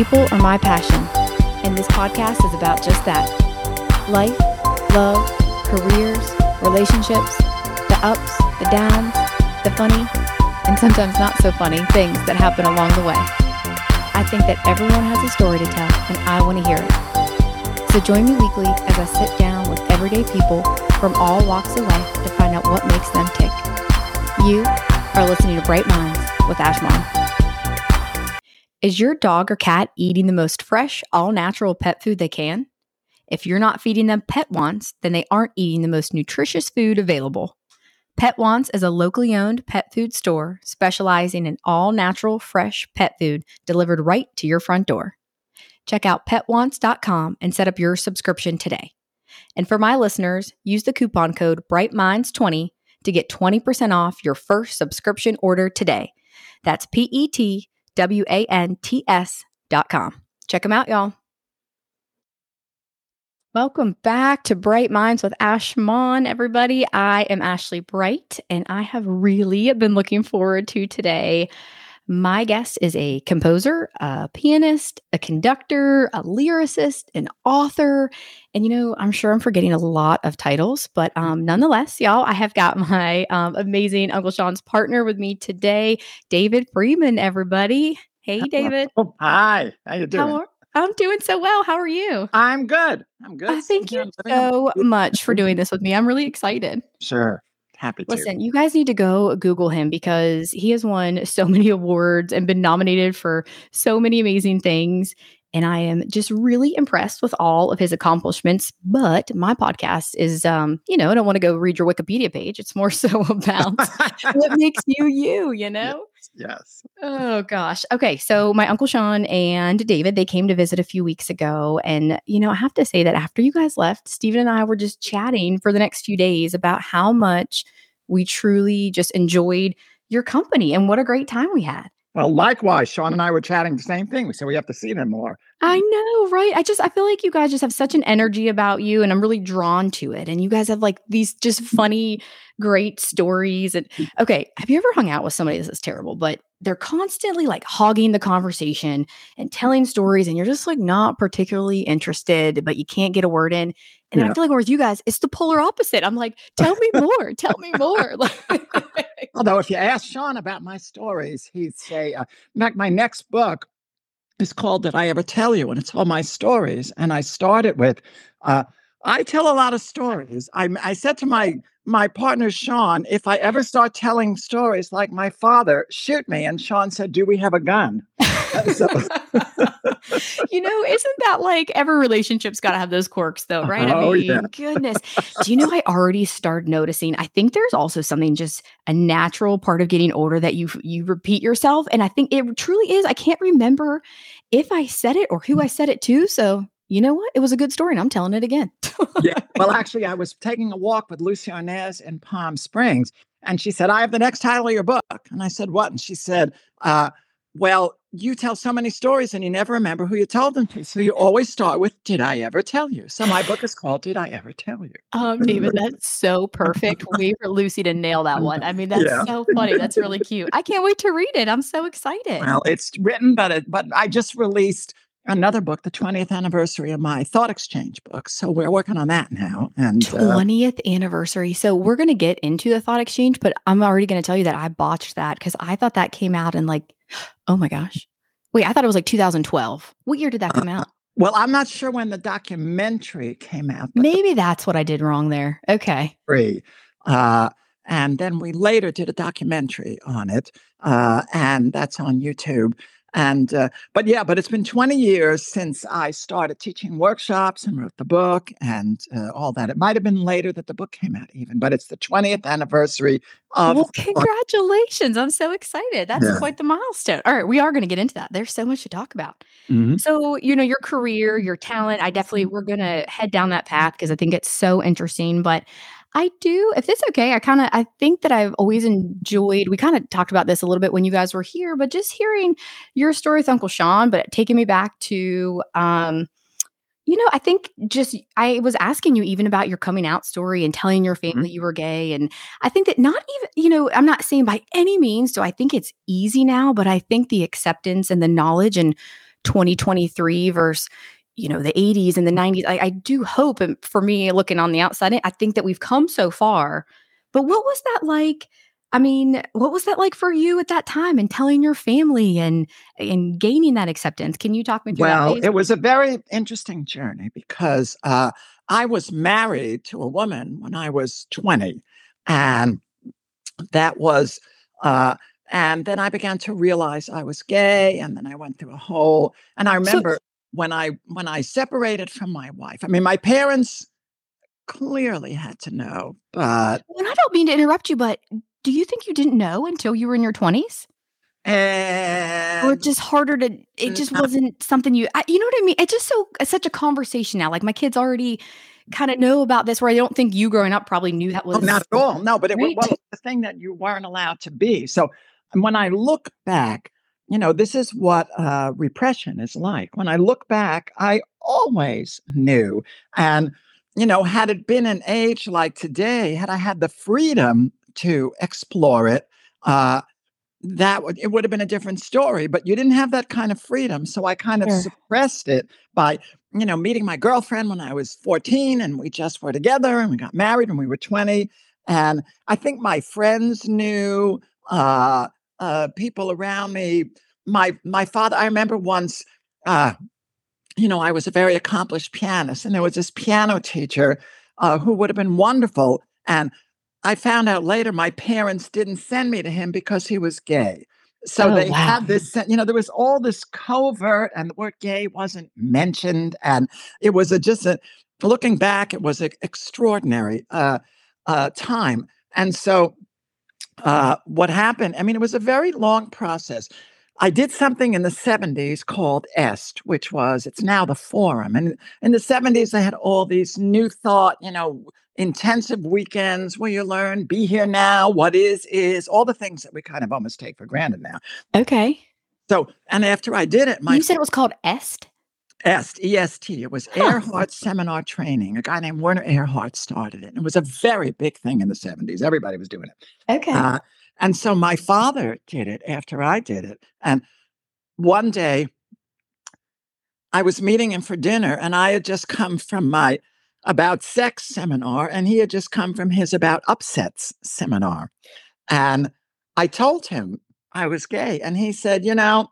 People are my passion, and this podcast is about just that life, love, careers, relationships, the ups, the downs, the funny, and sometimes not so funny things that happen along the way. I think that everyone has a story to tell, and I want to hear it. So join me weekly as I sit down with everyday people from all walks of life to find out what makes them tick. You are listening to Bright Minds with Ashmon. Is your dog or cat eating the most fresh, all natural pet food they can? If you're not feeding them pet wants, then they aren't eating the most nutritious food available. Pet Wants is a locally owned pet food store specializing in all natural, fresh pet food delivered right to your front door. Check out petwants.com and set up your subscription today. And for my listeners, use the coupon code BrightMinds20 to get 20% off your first subscription order today. That's P E T W A N T S dot com. Check them out, y'all. Welcome back to Bright Minds with Ashmon, everybody. I am Ashley Bright, and I have really been looking forward to today. My guest is a composer, a pianist, a conductor, a lyricist, an author. And, you know, I'm sure I'm forgetting a lot of titles, but um, nonetheless, y'all, I have got my um, amazing Uncle Sean's partner with me today, David Friedman, everybody. Hey, David. Oh, hi. How you doing? How are, I'm doing so well. How are you? I'm good. I'm good. Uh, thank you so much for doing this with me. I'm really excited. Sure. Happy to. Listen, you guys need to go Google him because he has won so many awards and been nominated for so many amazing things. And I am just really impressed with all of his accomplishments. But my podcast is, um, you know, I don't want to go read your Wikipedia page. It's more so about what makes you you, you know? Yes. Oh gosh. Okay. So my uncle Sean and David, they came to visit a few weeks ago. And, you know, I have to say that after you guys left, Stephen and I were just chatting for the next few days about how much we truly just enjoyed your company and what a great time we had. Well, likewise, Sean and I were chatting the same thing. We said we have to see them more. I know, right? I just I feel like you guys just have such an energy about you and I'm really drawn to it. And you guys have like these just funny, great stories. And mm. okay, have you ever hung out with somebody this is terrible, but they're constantly like hogging the conversation and telling stories and you're just like not particularly interested, but you can't get a word in. And yeah. I feel like with you guys, it's the polar opposite. I'm like, tell me more, tell me more. Although if you ask Sean about my stories, he'd say, uh, my next book is called Did I Ever Tell You? And it's all my stories. And I started with, uh, I tell a lot of stories. I, I said to my my partner Sean, if I ever start telling stories like my father, shoot me. And Sean said, Do we have a gun? Uh, so. you know, isn't that like every relationship's got to have those quirks, though, right? I uh-huh. oh, mean, yeah. goodness. Do you know, I already started noticing. I think there's also something just a natural part of getting older that you you repeat yourself, and I think it truly is. I can't remember if I said it or who I said it to, so you know what? It was a good story, and I'm telling it again. yeah. Well, actually, I was taking a walk with Lucie Arnaz in Palm Springs, and she said, "I have the next title of your book." And I said, "What?" And she said, uh, "Well, you tell so many stories, and you never remember who you told them to. So you always start with, "Did I ever tell you?" So my book is called "Did I Ever Tell You?" Um, David, that's so perfect. Wait for Lucy to nail that one. I mean, that's yeah. so funny. That's really cute. I can't wait to read it. I'm so excited. Well, it's written, but it, but I just released another book, the 20th anniversary of my Thought Exchange book. So we're working on that now. And 20th uh, anniversary. So we're going to get into the Thought Exchange, but I'm already going to tell you that I botched that because I thought that came out in like, oh my gosh. Wait, I thought it was like 2012. What year did that come uh, out? Well, I'm not sure when the documentary came out. Maybe that's what I did wrong there. Okay. Free. Uh, and then we later did a documentary on it, uh, and that's on YouTube. And, uh, but yeah, but it's been 20 years since I started teaching workshops and wrote the book and uh, all that. It might have been later that the book came out, even, but it's the 20th anniversary of. Well, congratulations. I'm so excited. That's yeah. quite the milestone. All right, we are going to get into that. There's so much to talk about. Mm-hmm. So, you know, your career, your talent, I definitely, we're going to head down that path because I think it's so interesting. But I do, if it's okay, I kind of I think that I've always enjoyed. We kind of talked about this a little bit when you guys were here, but just hearing your story with Uncle Sean, but taking me back to um, you know, I think just I was asking you even about your coming out story and telling your family mm-hmm. you were gay. And I think that not even, you know, I'm not saying by any means do I think it's easy now, but I think the acceptance and the knowledge and 2023 versus you know the 80s and the 90s I, I do hope and for me looking on the outside i think that we've come so far but what was that like i mean what was that like for you at that time and telling your family and and gaining that acceptance can you talk me through well it was a very interesting journey because uh, i was married to a woman when i was 20 and that was uh, and then I began to realize I was gay, and then I went through a whole. And I remember so, when I when I separated from my wife. I mean, my parents clearly had to know, but and I don't mean to interrupt you, but do you think you didn't know until you were in your twenties? And or just harder to it mm, just wasn't something you I, you know what i mean it's just so it's such a conversation now like my kids already kind of know about this where i don't think you growing up probably knew that was oh, not at all no but it was well, the thing that you weren't allowed to be so when I look back, you know, this is what uh, repression is like. When I look back, I always knew. And, you know, had it been an age like today, had I had the freedom to explore it, uh, that would it would have been a different story. But you didn't have that kind of freedom, so I kind of sure. suppressed it by, you know, meeting my girlfriend when I was 14, and we just were together, and we got married when we were 20. And I think my friends knew. Uh, uh, people around me. My my father, I remember once, uh, you know, I was a very accomplished pianist, and there was this piano teacher uh, who would have been wonderful. And I found out later my parents didn't send me to him because he was gay. So oh, they wow. had this, you know, there was all this covert, and the word gay wasn't mentioned. And it was a, just a, looking back, it was an extraordinary uh, uh, time. And so uh, what happened, I mean, it was a very long process. I did something in the 70s called EST, which was, it's now the forum. And in the 70s, they had all these new thought, you know, intensive weekends where you learn be here now, what is, is, all the things that we kind of almost take for granted now. Okay. So, and after I did it, my. You said it was called EST? EST, EST. It was. Erhard Seminar Training. A guy named Werner Erhard started it. And it was a very big thing in the 70s. Everybody was doing it. Okay. Uh, and so my father did it after I did it. And one day I was meeting him for dinner, and I had just come from my about sex seminar, and he had just come from his about upsets seminar. And I told him I was gay, and he said, You know,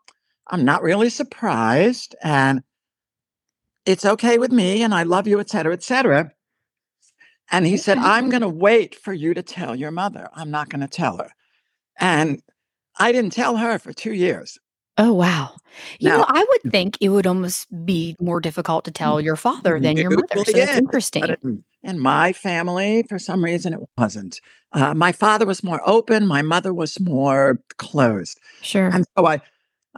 I'm not really surprised. And it's okay with me and I love you, et cetera, et cetera. And he said, I'm going to wait for you to tell your mother. I'm not going to tell her. And I didn't tell her for two years. Oh, wow. You now, know, I would think it would almost be more difficult to tell your father than your mother. So interesting. In, in my family, for some reason, it wasn't. Uh, my father was more open. My mother was more closed. Sure. And so I,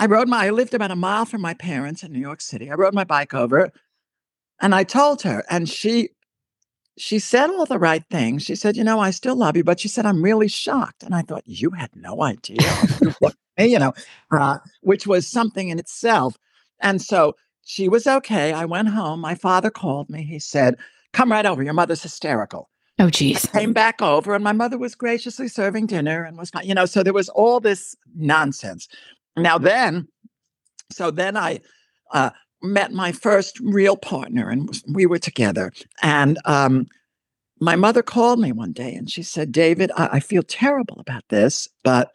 I rode my, I lived about a mile from my parents in New York City. I rode my bike over and I told her, and she, she said all the right things. She said, you know, I still love you, but she said, I'm really shocked. And I thought, you had no idea. you know, uh, which was something in itself. And so she was okay. I went home. My father called me. He said, come right over. Your mother's hysterical. Oh, geez. I came back over, and my mother was graciously serving dinner and was, you know, so there was all this nonsense. Now then, so then I uh, met my first real partner, and we were together. And um, my mother called me one day, and she said, "David, I, I feel terrible about this, but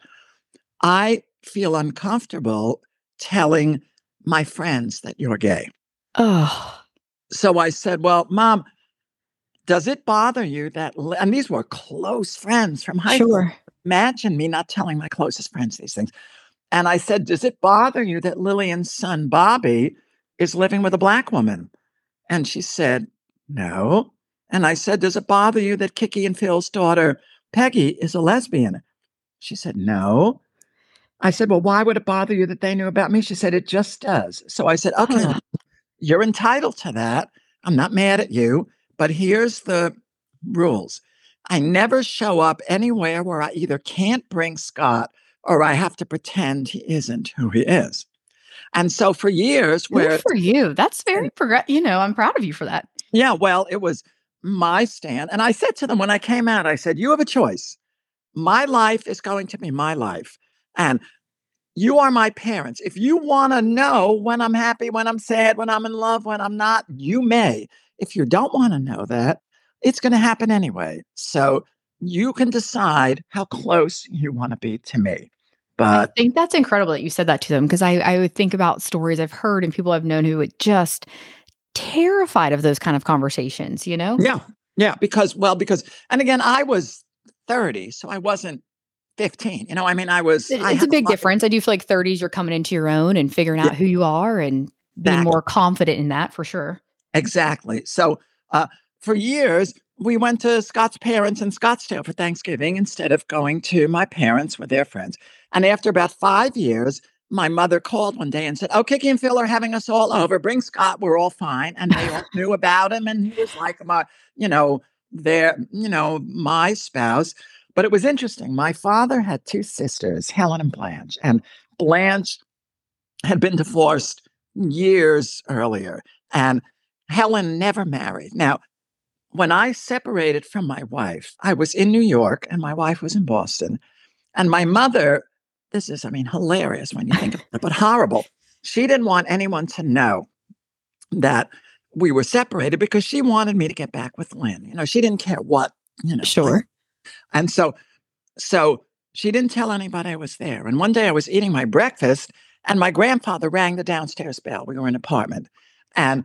I feel uncomfortable telling my friends that you're gay." Oh. So I said, "Well, mom." Does it bother you that, and these were close friends from high sure. school? Imagine me not telling my closest friends these things. And I said, Does it bother you that Lillian's son, Bobby, is living with a black woman? And she said, No. And I said, Does it bother you that Kiki and Phil's daughter, Peggy, is a lesbian? She said, No. I said, Well, why would it bother you that they knew about me? She said, It just does. So I said, Okay, huh. you're entitled to that. I'm not mad at you, but here's the rules. I never show up anywhere where I either can't bring Scott or I have to pretend he isn't who he is. And so for years, where Good for you, that's very progress. You know, I'm proud of you for that. Yeah, well, it was my stand, and I said to them when I came out, I said, "You have a choice. My life is going to be my life, and you are my parents. If you want to know when I'm happy, when I'm sad, when I'm in love, when I'm not, you may. If you don't want to know that, it's going to happen anyway. So you can decide how close you want to be to me. But I think that's incredible that you said that to them because I, I would think about stories I've heard and people I've known who would just terrified of those kind of conversations, you know? Yeah. Yeah. Because, well, because, and again, I was 30, so I wasn't 15. You know, I mean, I was. It, I it's a big difference. I do feel like 30s, you're coming into your own and figuring out yeah. who you are and being exactly. more confident in that for sure. Exactly. So uh, for years, we went to Scott's parents in Scottsdale for Thanksgiving instead of going to my parents with their friends. And after about five years, my mother called one day and said, Oh, Kiki and Phil are having us all over. Bring Scott. We're all fine. And they all knew about him. And he was like my, you know, their, you know, my spouse. But it was interesting. My father had two sisters, Helen and Blanche. And Blanche had been divorced years earlier. And Helen never married. Now, when I separated from my wife, I was in New York and my wife was in Boston. And my mother this is, I mean, hilarious when you think of it, but horrible. She didn't want anyone to know that we were separated because she wanted me to get back with Lynn. You know, she didn't care what, you know. Sure. And so, so she didn't tell anybody I was there. And one day I was eating my breakfast and my grandfather rang the downstairs bell. We were in an apartment and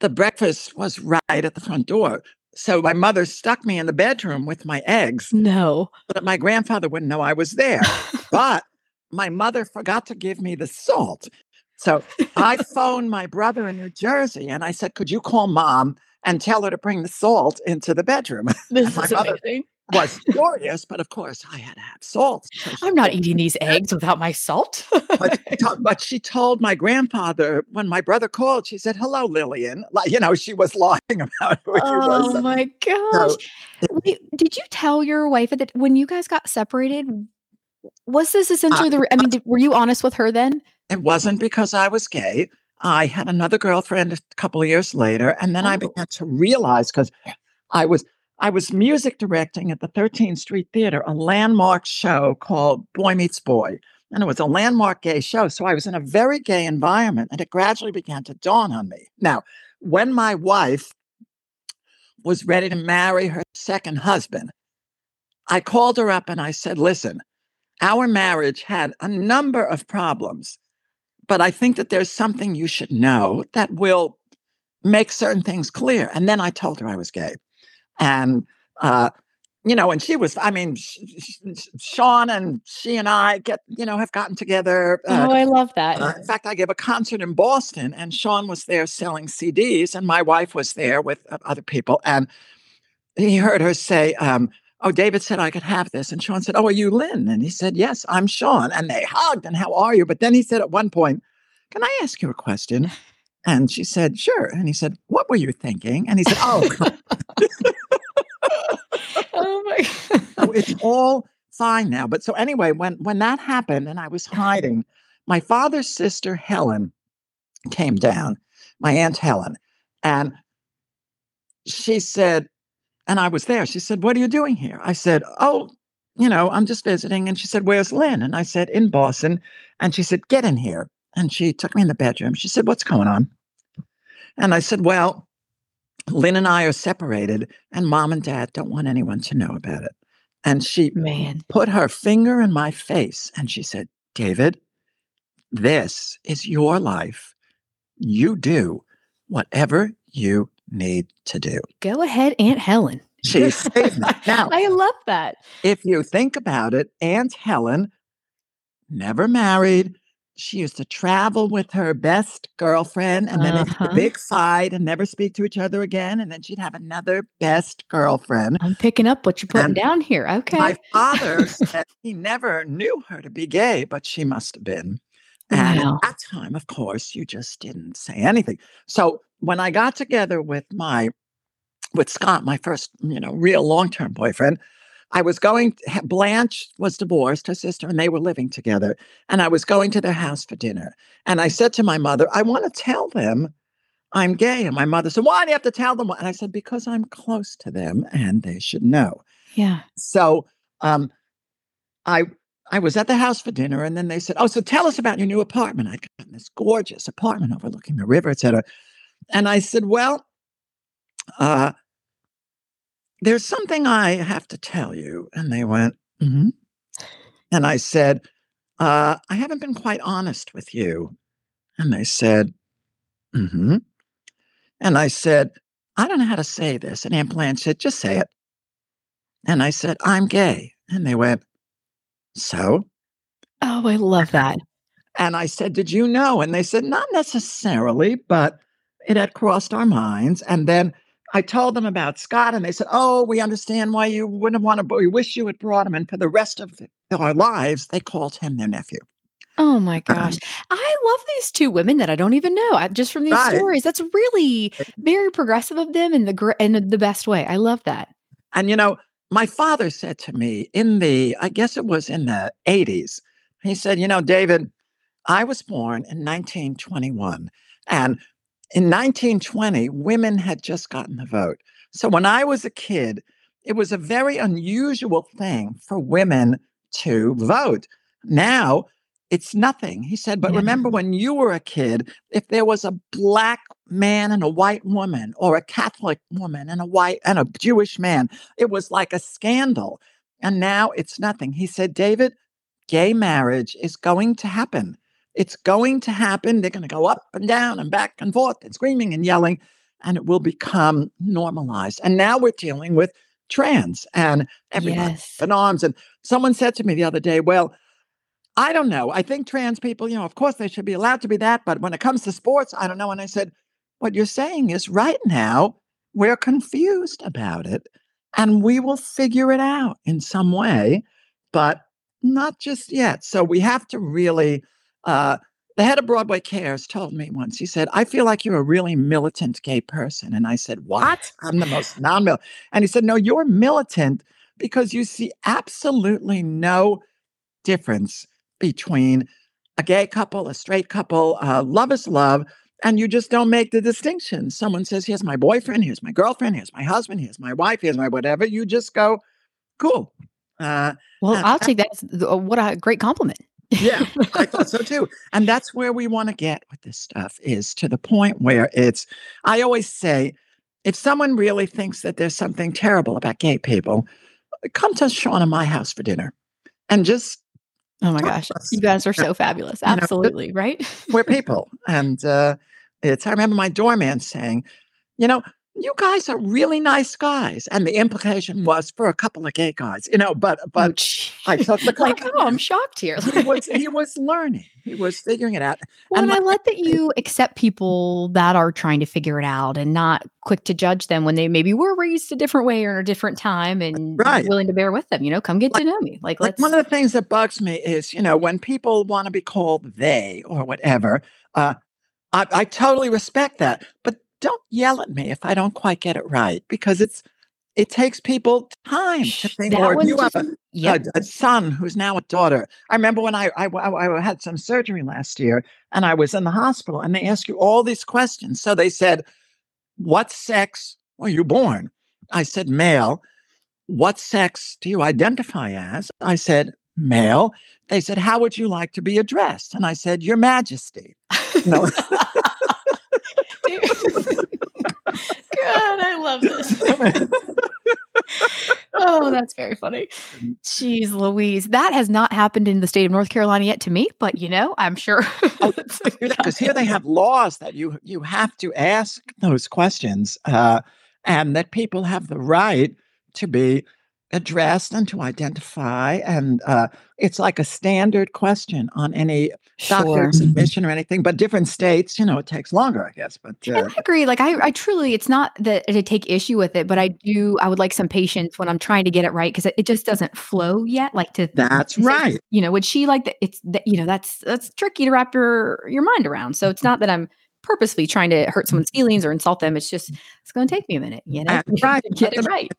the breakfast was right at the front door. So my mother stuck me in the bedroom with my eggs. No. But my grandfather wouldn't know I was there. but my mother forgot to give me the salt. So I phoned my brother in New Jersey and I said, Could you call mom and tell her to bring the salt into the bedroom? This is amazing. Was furious, but of course I had to have salt. So I'm not eating these eggs without my salt. but, but, she told my grandfather when my brother called, she said, Hello, Lillian. Like, you know, she was lying about who oh, was. Oh my gosh. So, Wait, did you tell your wife that when you guys got separated? Was this essentially uh, the? I mean, did, were you honest with her then? It wasn't because I was gay. I had another girlfriend a couple of years later, and then oh. I began to realize because I was I was music directing at the 13th Street Theater, a landmark show called Boy Meets Boy. And it was a landmark gay show. So I was in a very gay environment, and it gradually began to dawn on me. Now, when my wife was ready to marry her second husband, I called her up and I said, Listen, our marriage had a number of problems, but I think that there's something you should know that will make certain things clear. And then I told her I was gay. And, uh, you know, and she was, I mean, Sean and she and I get, you know, have gotten together. Uh, oh, I love that. Uh, in fact, I gave a concert in Boston and Sean was there selling CDs and my wife was there with uh, other people. And he heard her say, um, oh, David said I could have this. And Sean said, oh, are you Lynn? And he said, yes, I'm Sean. And they hugged. And how are you? But then he said at one point, can I ask you a question? And she said, sure. And he said, what were you thinking? And he said, oh, oh my so it's all fine now. But so anyway, when when that happened and I was hiding, my father's sister Helen came down, my aunt Helen, and she said, and I was there. She said, What are you doing here? I said, Oh, you know, I'm just visiting. And she said, Where's Lynn? And I said, In Boston. And she said, Get in here. And she took me in the bedroom. She said, What's going on? And I said, Well, Lynn and I are separated, and mom and dad don't want anyone to know about it. And she Man. put her finger in my face and she said, David, this is your life. You do whatever you need to do. Go ahead, Aunt Helen. She saved me. Now, I love that. If you think about it, Aunt Helen never married. She used to travel with her best girlfriend and then uh-huh. a big fight and never speak to each other again. And then she'd have another best girlfriend. I'm picking up what you're putting and down here. Okay. My father said he never knew her to be gay, but she must have been. And wow. at that time, of course, you just didn't say anything. So when I got together with my with Scott, my first, you know, real long-term boyfriend, I was going Blanche was divorced, her sister, and they were living together. And I was going to their house for dinner. And I said to my mother, I want to tell them I'm gay. And my mother said, Why do you have to tell them? And I said, Because I'm close to them and they should know. Yeah. So um I I was at the house for dinner, and then they said, "Oh, so tell us about your new apartment." I'd gotten this gorgeous apartment overlooking the river, etc. And I said, "Well, uh, there's something I have to tell you." And they went, mm-hmm. and I said, uh, "I haven't been quite honest with you." And they said, mm-hmm. And I said, I don't know how to say this. And Aunt Blanche said, just say it. And I said, I'm gay. And they went, so? Oh, I love that. And I said, Did you know? And they said, Not necessarily, but it had crossed our minds. And then I told them about Scott, and they said, Oh, we understand why you wouldn't want to, we wish you had brought him. And for the rest of our lives, they called him their nephew. Oh my gosh. Um I love these two women that I don't even know. I, just from these right. stories. That's really very progressive of them in the gr- in the best way. I love that. And you know, my father said to me in the I guess it was in the 80s. He said, "You know, David, I was born in 1921 and in 1920 women had just gotten the vote. So when I was a kid, it was a very unusual thing for women to vote. Now, it's nothing. He said, but yeah. remember when you were a kid, if there was a black man and a white woman, or a Catholic woman and a white and a Jewish man, it was like a scandal. And now it's nothing. He said, David, gay marriage is going to happen. It's going to happen. They're going to go up and down and back and forth and screaming and yelling, and it will become normalized. And now we're dealing with trans and everyone yes. and arms. And someone said to me the other day, well, I don't know. I think trans people, you know, of course they should be allowed to be that. But when it comes to sports, I don't know. And I said, what you're saying is right now, we're confused about it and we will figure it out in some way, but not just yet. So we have to really, uh, the head of Broadway Cares told me once, he said, I feel like you're a really militant gay person. And I said, What? I'm the most non militant. And he said, No, you're militant because you see absolutely no difference between a gay couple, a straight couple. Uh, love is love. And you just don't make the distinction. Someone says, here's my boyfriend, here's my girlfriend, here's my husband, here's my wife, here's my whatever. You just go, cool. Uh, well, I'll take that. What a great compliment. Yeah, I thought so too. And that's where we want to get with this stuff is to the point where it's, I always say, if someone really thinks that there's something terrible about gay people, come to Sean and my house for dinner and just Oh my gosh. You guys are so fabulous. Absolutely, you know, right? we're people. And uh, it's, I remember my doorman saying, you know, you guys are really nice guys. And the implication was for a couple of gay guys, you know, but oh, but oh, I took the like, oh, I'm shocked here. he was he was learning. He was figuring it out. Well, and, and I like that you accept people that are trying to figure it out and not quick to judge them when they maybe were raised a different way or in a different time and right. willing to bear with them. You know, come get like, to know me. Like, like one of the things that bugs me is, you know, when people want to be called they or whatever, uh, I, I totally respect that. But don't yell at me if I don't quite get it right because it's it takes people time to think. That or you have a, yep. a, a, son who's now a daughter. I remember when I, I, I had some surgery last year and I was in the hospital and they ask you all these questions. So they said, "What sex were you born?" I said, "Male." What sex do you identify as? I said, male. They said, How would you like to be addressed? And I said, Your Majesty I love this. Oh, that's very funny. Jeez Louise. That has not happened in the state of North Carolina yet to me, but you know, I'm sure. Because here they have laws that you you have to ask those questions, uh, and that people have the right to be addressed and to identify. And uh, it's like a standard question on any sure. doctor submission or anything. But different states, you know, it takes longer, I guess. But uh, I agree. Like I, I truly, it's not that I take issue with it, but I do. I would like some patience when I'm trying to get it right because it, it, just doesn't flow yet. Like to that's to right. Say, you know, would she like that? It's that you know that's that's tricky to wrap your your mind around. So it's not that I'm purposely trying to hurt someone's feelings or insult them. It's just it's going to take me a minute, you know, right. get it right.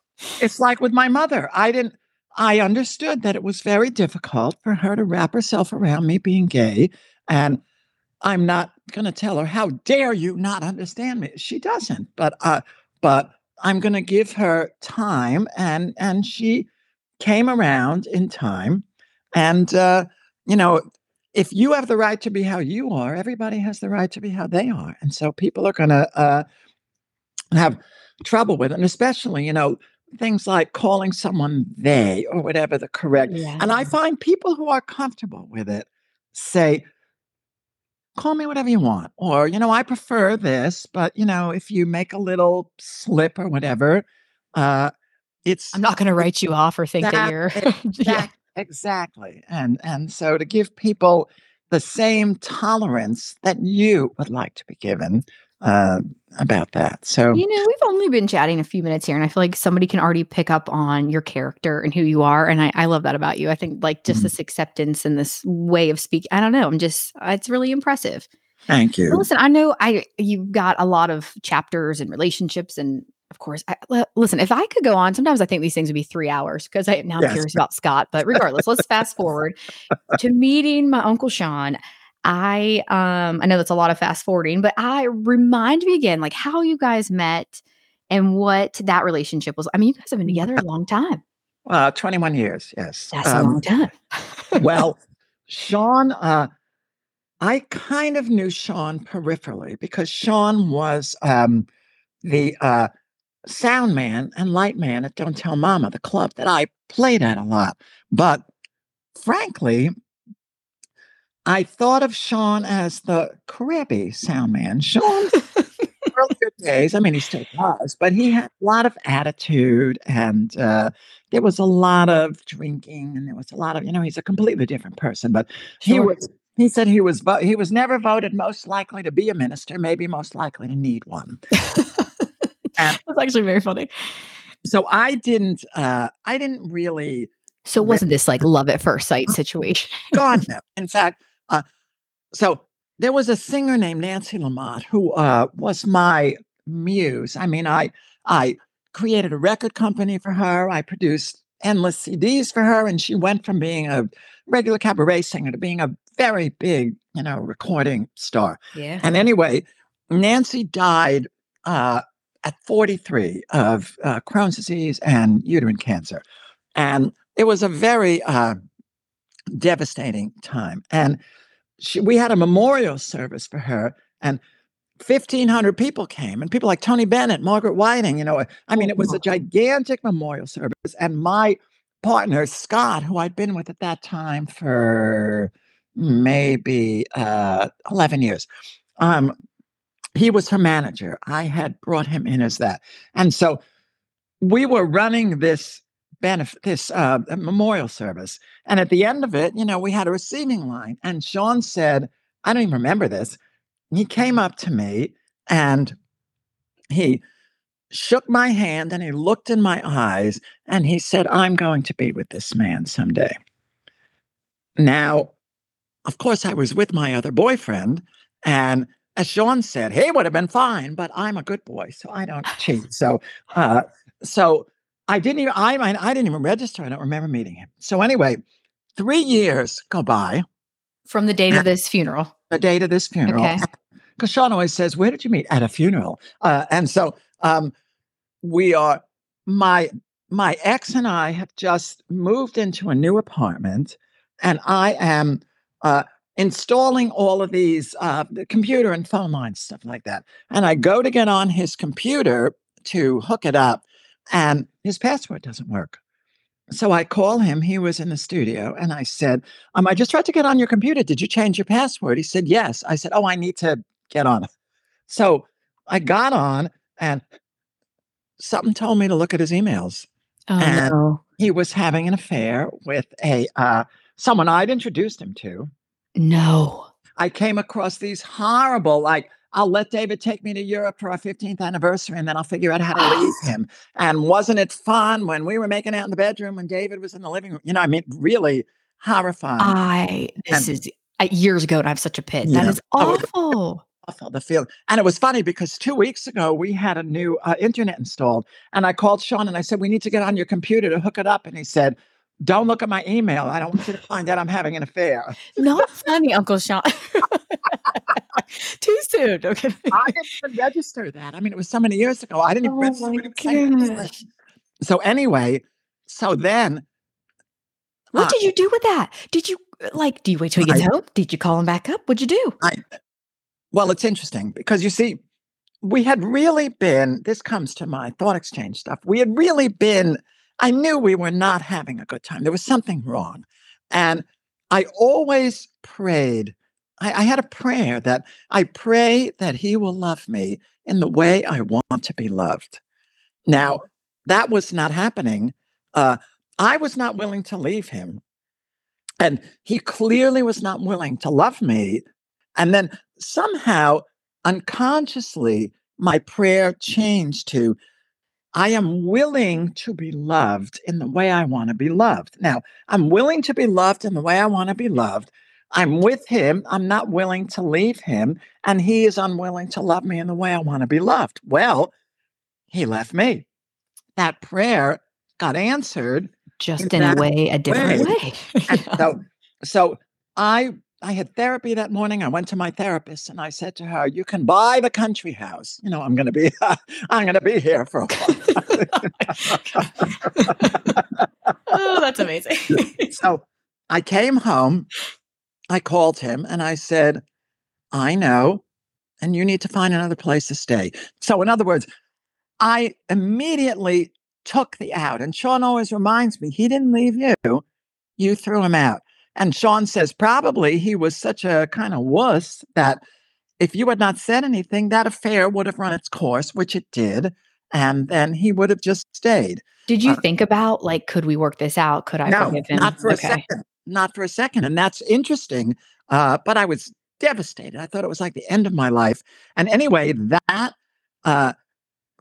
It's like with my mother. I didn't. I understood that it was very difficult for her to wrap herself around me being gay, and I'm not going to tell her how dare you not understand me. She doesn't, but uh, but I'm going to give her time, and and she came around in time, And, uh, you know, if you have the right to be how you are, everybody has the right to be how they are. And so people are going to uh, have trouble with it. And especially, you know, things like calling someone they or whatever the correct. Yeah. And I find people who are comfortable with it say, call me whatever you want. Or, you know, I prefer this, but, you know, if you make a little slip or whatever, uh, it's I'm not going to write you off or think that, that you're. yeah. Exact, exactly. And and so to give people the same tolerance that you would like to be given uh, about that. So You know, we've only been chatting a few minutes here, and I feel like somebody can already pick up on your character and who you are. And I, I love that about you. I think like just Mhm. this acceptance and this way of speaking. I don't know. I'm just, uh, it's really impressive. thank Well, you. listen, I know I you've got a lot of chapters and relationships, and of course, I, listen. If I could go on, sometimes I think these things would be three hours because I now I'm Yes. curious about Scott. But regardless, let's fast forward to meeting my uncle Sean. I um I know that's a lot of fast forwarding, but I remind me again like how you guys met and what that relationship was. I mean, you guys have been together a long time. Uh, 21 years, yes. That's a Um, long time. well, Sean, uh, I kind of knew Sean peripherally because Sean was um, the uh, sound man and light man at Don't Tell Mama, the club that I played at a lot. But frankly, I thought of Sean as the crabby sound man. Sean, earlier days, I mean, he still does, but he had a lot of attitude and uh, there was a lot of drinking and there was a lot of, you know, he's a completely different person. But he was, he said he was, vo- he was never voted most likely to be a minister, maybe most likely to need one. That's actually very funny. So I didn't, uh, I didn't really So it wasn't this like love at first sight situation? God no. In fact, uh, so there was a singer named Nancy LaMott who uh, was my muse. I mean, I I created a record company for her. I produced endless CDs for her, and she went from being a regular cabaret singer to being a very big, you know, recording star. Yeah. And anyway, Nancy died uh, at 43 of uh, Crohn's disease and uterine cancer. And it was a very uh, devastating time. And she, we had a memorial service for her, and 1,500 people came, and people like Tony Bennett, Margaret Whiting, you know, I mean, it was a gigantic memorial service. And my partner, Scott, who I'd been with at that time for maybe uh, 11 years, um, he was her manager. I had brought him in as that. And so we were running this benefit, this uh, memorial service. And at the end of it, you know, we had a receiving line. And Sean said, I don't even remember this. He came up to me and he shook my hand and he looked in my eyes and he said, I'm going to be with this man someday. Now, of course, I was with my other boyfriend. And as Sean said, he would have been fine, but I'm a good boy, so I don't cheat. So, uh, so I didn't even I mean, I didn't even register. I don't remember meeting him. So anyway, three years go by From the date of this funeral. the date of this funeral. Okay. Because Sean always says, "Where did you meet?" At a funeral. Uh, and so um, we are. My my ex and I have just moved into a new apartment, and I am uh, installing all of these uh, the computer and phone lines, stuff like that. And I go to get on his computer to hook it up, and his password doesn't work. So I call him. He was in the studio, and I said, um, I just tried to get on your computer. Did you change your password? He said, Yes. I said, Oh, I need to get on. So I got on, and something told me to look at his emails. Oh And- no. He was having an affair with a uh, someone I'd introduced him to. No. I came across these horrible, like, I'll let David take me to Europe for our 15th anniversary and then I'll figure out how to leave him. And wasn't it fun when we were making out in the bedroom when David was in the living room? You know, I mean, really horrifying. I this and- is uh, years ago and I have such a pit. That Yeah. is Oh, awful. awful the feel and it was funny because two weeks ago we had a new uh, internet installed and i called sean and i said we need to get on your computer to hook it up and he said don't look at my email i don't want you to find out i'm having an affair Not funny, Uncle Sean. Too soon. Okay. i didn't register that i mean it was so many years ago i didn't even Oh register my it. It was like- gosh. so anyway so then What Uh, did you do with that? Did you like? Do you wait till he gets I- home? Did you call him back up? What'd you do? Well, it's interesting because you see, we had really been, this comes to my thought exchange stuff. We had really been, I knew we were not having a good time. There was something wrong. And I always prayed, I, I had a prayer that I pray that he will love me in the way I want to be loved. Now, that was not happening. Uh, I was not willing to leave him. And he clearly was not willing to love me. And then somehow, unconsciously, my prayer changed to I am willing to be loved in the way I want to be loved. Now, I'm willing to be loved in the way I want to be loved. I'm with him. I'm not willing to leave him. And he is unwilling to love me in the way I want to be loved. Well, he left me. That prayer got answered Just in in a way, a different way. way. and so, so I I had therapy that morning. I went to my therapist and I said to her, "You can buy the country house. You know, I'm going to be I'm going to be here for a while." oh, that's amazing. so I came home. I called him and I said, "I know, and you need to find another place to stay." So, in other words, I immediately took the out. And Sean always reminds me, he didn't leave you, you threw him out. And Sean says probably he was such a kind of wuss that if you had not said anything, that affair would have run its course, which it did. And then he would have just stayed. Did you Uh, think about like, could we work this out? Could I no, forgive him? not for a second. Not for a second. And that's interesting. Uh, but I was devastated. I thought it was like the end of my life. And anyway, that uh,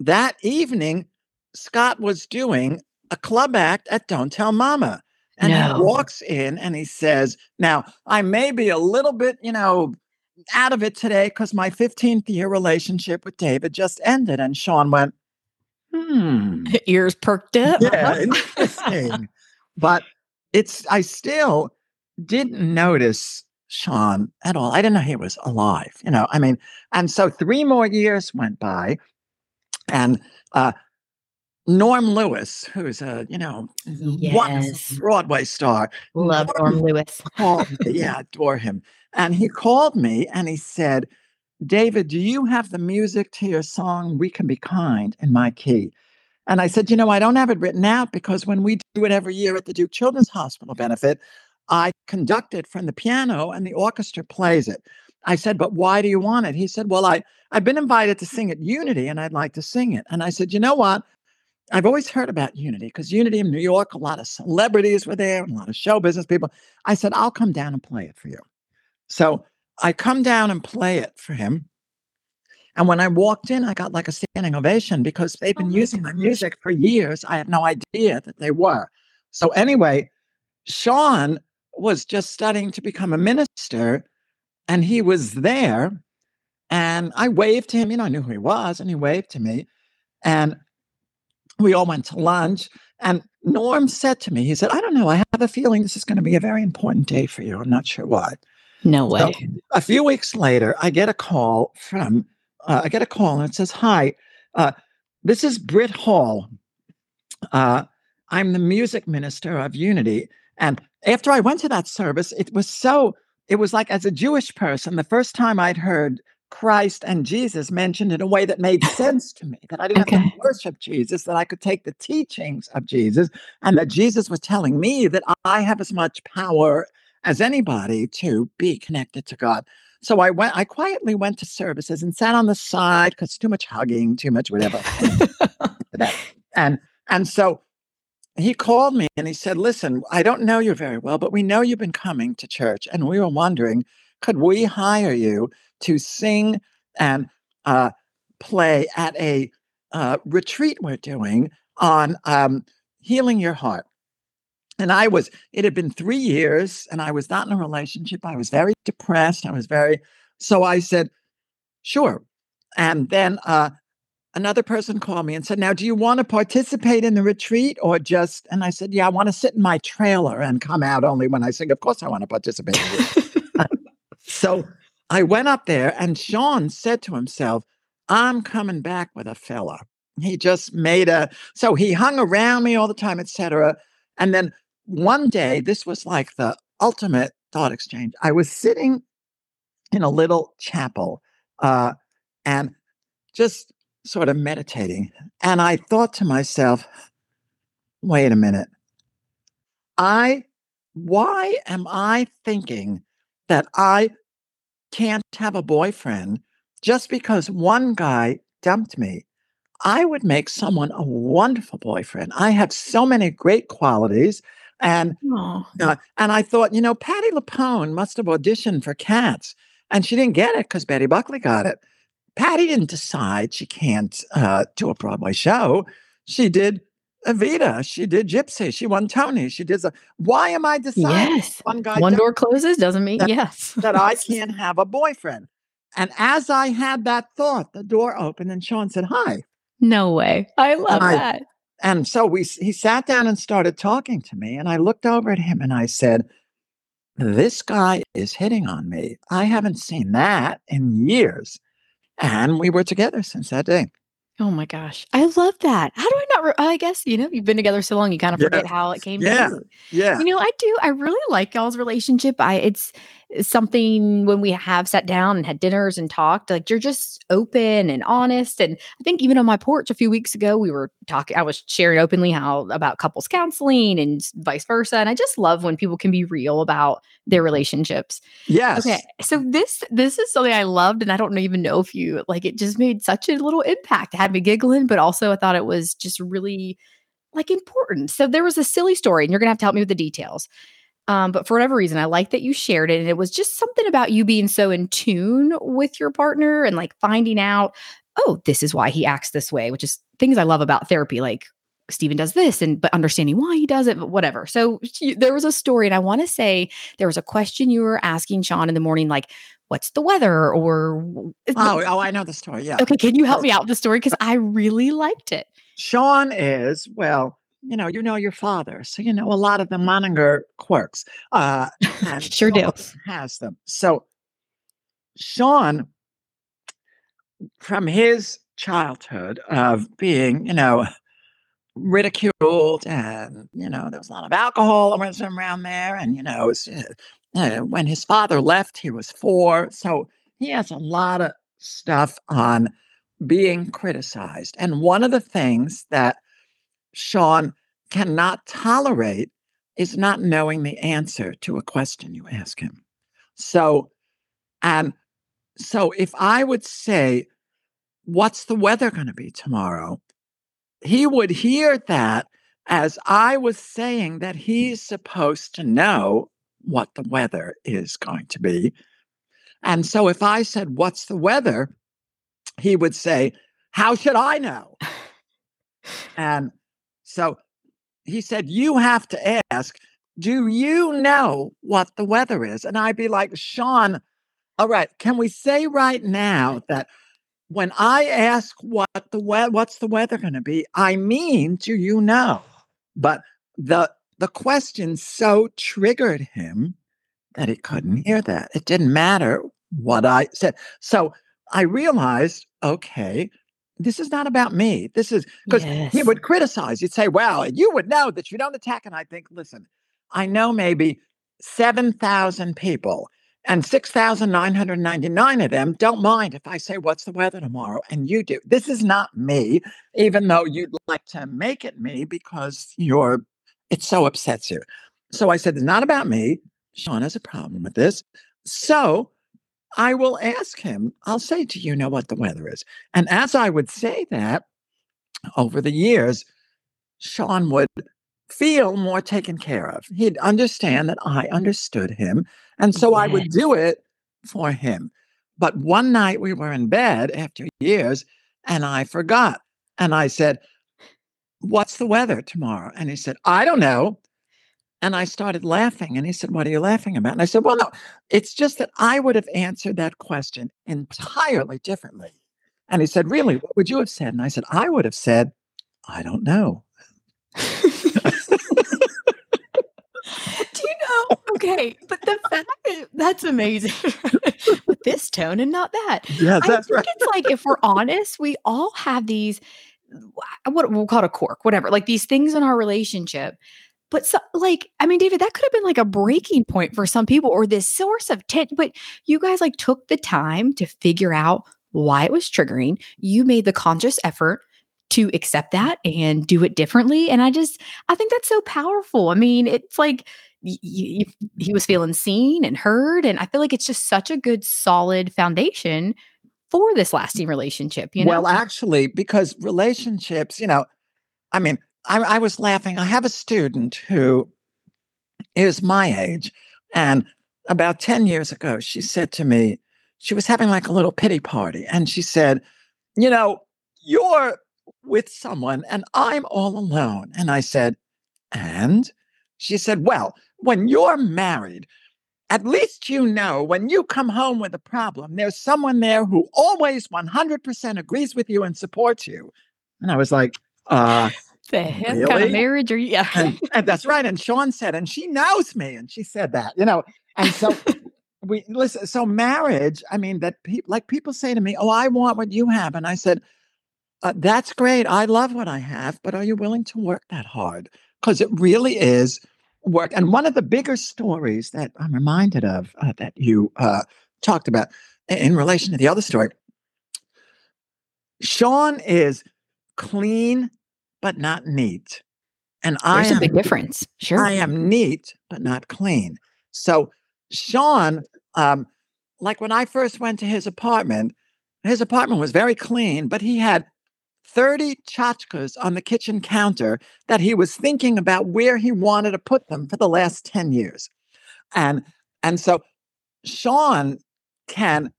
that evening, Scott was doing a club act at Don't Tell Mama. And No. he walks in and he says, Now, I may be a little bit, you know, out of it today because my 15th year relationship with David just ended. And Sean went, Hmm. Ears perked up. Yeah, interesting. but it's I still didn't notice Sean at all. I didn't know he was alive. You know, I mean, and so three more years went by, and uh Norm Lewis, who's a you know Yes. Broadway star, Love Norm Lewis. called. Yeah, adore him. And he called me and he said, David, do you have the music to your song We Can Be Kind in my key? And I said, you know, I don't have it written out because when we do it every year at the Duke Children's Hospital benefit, I conduct it from the piano and the orchestra plays it. I said, but why do you want it? He said, well, I, I've been invited to sing at Unity and I'd like to sing it. And I said, you know what? I've always heard about Unity because Unity in New York, a lot of celebrities were there, and a lot of show business people. I said, I'll come down and play it for you. So I come down and play it for him. And when I walked in, I got like a standing ovation because they've Oh been my using my music for years. I had no idea that they were. So anyway, Sean was just studying to become a minister and he was there. And I waved to him, you know, I knew who he was, and he waved to me. And we all went to lunch. And Norm said to me, he said, I don't know, I have a feeling this is going to be a very important day for you. I'm not sure why. No way. So a few weeks later, I get a call from, uh, I get a call and it says, Hi, uh, this is Britt Hall. Uh, I'm the music minister of Unity. And after I went to that service, it was so, it was like as a Jewish person, the first time I'd heard Christ and Jesus mentioned in a way that made sense to me, that I didn't have to worship Jesus, that I could take the teachings of Jesus, and that Jesus was telling me that I have as much power as anybody to be connected to God. So I went, I quietly went to services and sat on the side because too much hugging, too much whatever. And and so he called me and he said, Listen, I don't know you very well, but we know you've been coming to church. And we were wondering, could we hire you to sing and uh, play at a uh, retreat we're doing on um, healing your heart? And I was, it had been three years and I was not in a relationship. I was very depressed. I was very, so I said, sure. And then uh, another person called me and said, Now, do you want to participate in the retreat or just? And I said, Yeah, I want to sit in my trailer and come out only when I sing. Of course, I want to participate. so I went up there, and Sean said to himself, I'm coming back with a fella. He just made a, so he hung around me all the time, etc. And then one day, this was like the ultimate thought exchange. I was sitting in a little chapel uh, and just sort of meditating. And I thought to myself, wait a minute. I, why am I thinking that I can't have a boyfriend just because one guy dumped me? I would make someone a wonderful boyfriend. I have so many great qualities. And uh, and I thought, you know, Patti LuPone must have auditioned for Cats, and she didn't get it because Betty Buckley got it. Patti didn't decide she can't uh, do a Broadway show. She did Evita. She did Gypsy. She won Tony. She did. A, why am I deciding? Yes. One guy. One door closes doesn't mean that, yes. that I can't have a boyfriend. And as I had that thought, the door opened and Sean said, "Hi." No way. I love and that. And so we he sat down and started talking to me and I looked over at him and I said, "This guy is hitting on me. I haven't seen that in years." And we were together since that day. Oh my gosh. I love that. How do I not? Re- I guess, you know, you've been together so long, you kind of forget how it came yeah. to Yeah. You know, I do. I really like y'all's relationship. I, it's, something when we have sat down and had dinners and talked like you're just open and honest and i think even on my porch a few weeks ago we were talking i was sharing openly how about couples counseling and vice versa and i just love when people can be real about their relationships. Yes. okay so this this is something i loved and i don't even know if you like it just made such a little impact. It had me giggling but also i thought it was just really like important. So there was a silly story and you're gonna have to help me with the details um, but for whatever reason, I like that you shared it. And it was just something about you being so in tune with your partner and like finding out, oh, this is why he acts this way, which is things I love about therapy. Like Stephen does this and but understanding why he does it, but whatever. So there was a story, and I want to say there was a question you were asking Sean in the morning, like, what's the weather? Or oh, oh, I know the story. Yeah. Okay, can you help me out with the story? Because I really liked it. Sean is, well, you know, you know your father, so you know a lot of the Moninger quirks. Uh, sure do. Has them. So Sean, from his childhood of being, you know, ridiculed, and you know, there was a lot of alcoholism around there, and you know, was, uh, when his father left, he was four, so he has a lot of stuff on being criticized. And one of the things that Sean cannot tolerate is not knowing the answer to a question you ask him. So, and so if I would say, What's the weather going to be tomorrow? He would hear that as I was saying that he's supposed to know what the weather is going to be. And so if I said, What's the weather? he would say, How should I know? and so he said, You have to ask, Do you know what the weather is? And I'd be like, Sean, all right, can we say right now that when I ask what the we- what's the weather going to be, I mean, do you know? But the the question so triggered him that he couldn't hear that. It didn't matter what I said. So I realized, okay, this is not about me. This is because yes. he would criticize. He'd say, well, you would know that you don't attack. And I think, listen, I know maybe 7,000 people and 6,999 of them don't mind if I say, what's the weather tomorrow? And you do. This is not me, even though you'd like to make it me because you're, it so upsets you. So I said, it's not about me. Sean has a problem with this. So I will ask him, I'll say, Do you know what the weather is? And as I would say that over the years, Sean would feel more taken care of. He'd understand that I understood him. And so yes. I would do it for him. But one night we were in bed after years and I forgot. And I said, What's the weather tomorrow? And he said, I don't know. And I started laughing. And he said, What are you laughing about? And I said, Well, no, it's just that I would have answered that question entirely differently. And he said, Really? What would you have said? And I said, I would have said, I don't know. Do you know? Okay. But the fact that that's amazing with this tone and not that. Yeah, that's right. It's like, if we're honest, we all have these, what we'll call it a quirk, whatever, like these things in our relationship but so, like, I mean, David, that could have been like a breaking point for some people or this source of tension. But you guys like took the time to figure out why it was triggering. You made the conscious effort to accept that and do it differently. And I just, I think that's so powerful. I mean, it's like y- y- he was feeling seen and heard. And I feel like it's just such a good, solid foundation for this lasting relationship. You know? Well, actually, because relationships, you know, I mean, I, I was laughing. I have a student who is my age. And about 10 years ago, she said to me, she was having like a little pity party. And she said, You know, you're with someone and I'm all alone. And I said, And she said, Well, when you're married, at least you know when you come home with a problem, there's someone there who always 100% agrees with you and supports you. And I was like, uh, the heck really? kind of marriage are you? Yeah. and, and that's right. And Sean said, and she knows me, and she said that, you know. And so we listen. So marriage, I mean, that people like people say to me, "Oh, I want what you have," and I said, uh, "That's great. I love what I have, but are you willing to work that hard? Because it really is work." And one of the bigger stories that I'm reminded of uh, that you uh, talked about in relation to the other story, Sean is clean but not neat. And There's I am a big difference. Sure. I am neat but not clean. So Sean, um, like when I first went to his apartment, his apartment was very clean, but he had 30 tchotchkes on the kitchen counter that he was thinking about where he wanted to put them for the last 10 years. And and so Sean can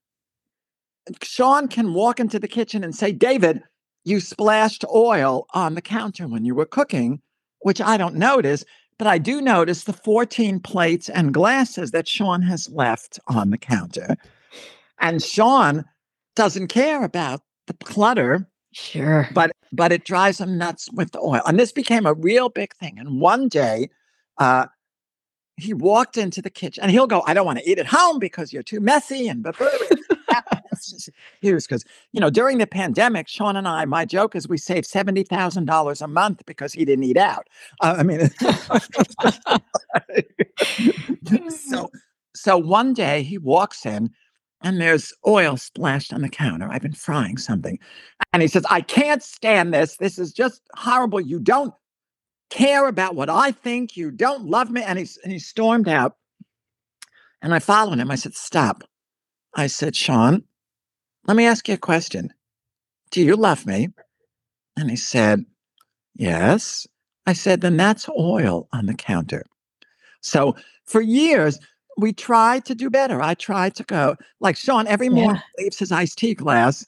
Sean can walk into the kitchen and say, David, you splashed oil on the counter when you were cooking, which I don't notice, but I do notice the 14 plates and glasses that Sean has left on the counter. And Sean doesn't care about the clutter. Sure. But but it drives him nuts with the oil. And this became a real big thing. And one day, uh, he walked into the kitchen and he'll go, I don't want to eat at home because you're too messy and huge because you know during the pandemic sean and i my joke is we saved $70000 a month because he didn't eat out. Uh, i mean so so one day he walks in and there's oil splashed on the counter. I've been frying something. And he says i can't stand this. This is just horrible. You don't care about what i think. You don't love me. And, he's, and he stormed out. And i followed him. I said stop I said, Sean, let me ask you a question. Do you love me? And he said, Yes. I said, Then that's oil on the counter. So for years, we tried to do better. I tried to go, like Sean, every morning yeah. leaves his iced tea glass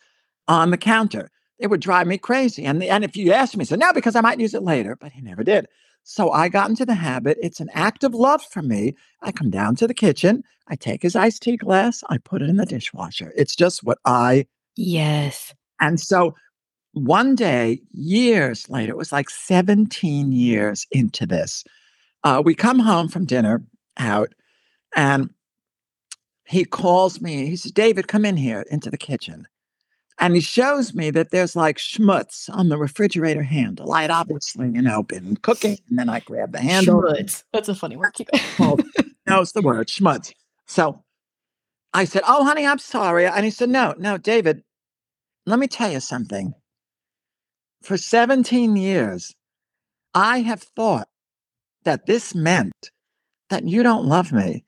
on the counter. It would drive me crazy. And, the, and if you asked me, so now because I might use it later, but he never did. So I got into the habit. It's an act of love for me. I come down to the kitchen, I take his iced tea glass, I put it in the dishwasher. It's just what I. Yes. And so one day, years later, it was like 17 years into this, uh, we come home from dinner out and he calls me. He says, David, come in here into the kitchen. And he shows me that there's like schmutz on the refrigerator handle. I had obviously, you know, been cooking and then I grabbed the handle. Schmutz. That's a funny word. Keep well, no, it's the word schmutz. So I said, Oh, honey, I'm sorry. And he said, No, no, David, let me tell you something. For 17 years, I have thought that this meant that you don't love me.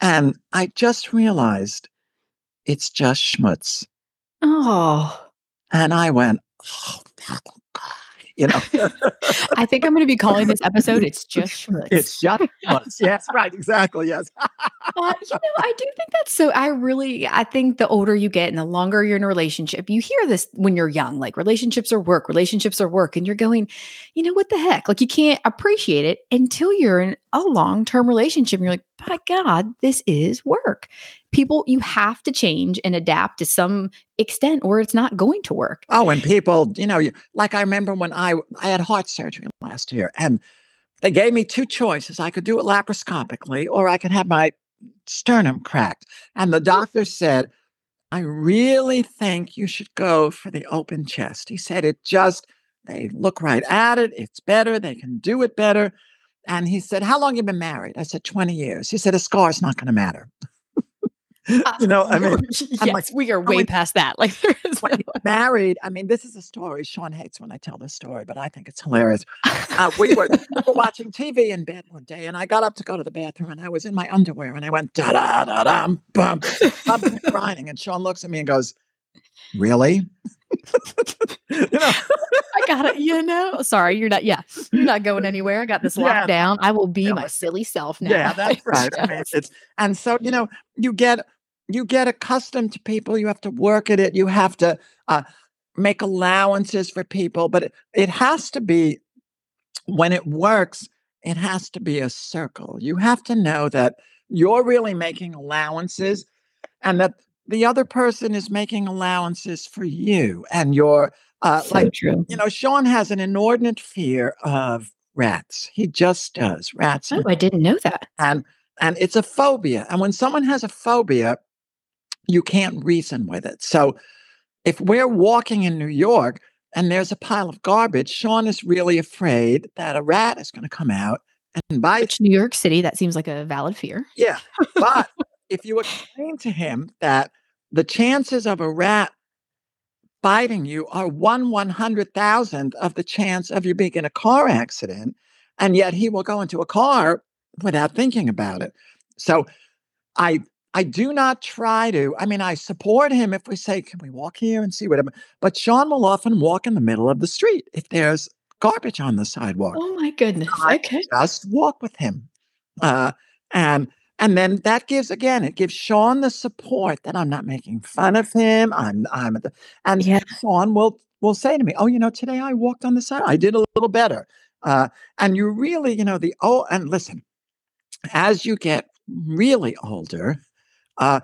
And I just realized it's just schmutz. Oh. And I went, oh, God. You know, I think I'm going to be calling this episode "It's Just Schmutz." It's just schmutz. Yes, right, exactly. Yes. uh, you know, I do think that's so. I really, I think the older you get and the longer you're in a relationship, you hear this when you're young, like relationships are work, relationships are work, and you're going, you know, what the heck? Like you can't appreciate it until you're in a long term relationship. And you're like, by God, this is work. People you have to change and adapt to some extent or it's not going to work. Oh and people you know you like i remember when i i had heart surgery last year and they gave me two choices. I could do it laparoscopically or i could have my sternum cracked. And the doctor said i really think you should go for the open chest. He said it just they look right at it it's better they can do it better And he said, How long you been married? I said, 20 years. He said, A scar's not going to matter. you know, I mean, yes, like, we are way past that. Like, is married, I mean, this is a story. Sean hates when I tell this story, but I think it's hilarious. Uh, we, were, we were watching TV in bed one day, and I got up to go to the bathroom, and I was in my underwear, and I went da da da da bum, bum, crying, and Sean looks at me and goes, "Really?" you know, I got it. You know, sorry, you're not. Yeah, you're not going anywhere. I got this locked Yeah. down. I will be Yeah, my silly self now. yeah, that's right. I mean, it's and so you know, you get you get accustomed to people. You have to work at it. You have to uh, make allowances for people, but it, it has to be when it works. It has to be a circle. You have to know that you're really making allowances, and that the other person is making allowances for you, and you're uh, so like true. you know, Sean has an inordinate fear of rats. He just does rats Oh, I didn't know that. and and it's a phobia and when someone has a phobia you can't reason with it so if we're walking in new york and there's a pile of garbage sean is really afraid that a rat is going to come out and bite Which New York City, that seems like a valid fear. yeah but if you explain to him that the chances of a rat biting you are one one hundred thousandth of the chance of you being in a car accident, and yet he will go into a car without thinking about it. So I I do not try to. I mean, I support him if we say, "Can we walk here and see whatever?" But Sean will often walk in the middle of the street if there's garbage on the sidewalk Oh my goodness. I- Okay. just walk with him. Uh, and and then that gives again, it gives Sean the support that I'm not making fun of him. I'm I'm at the, and Yeah. Sean will will say to me, "Oh, you know, today I walked on the side. I did a little better." Uh, and you really, you know, the oh, and listen, as you get really older, uh,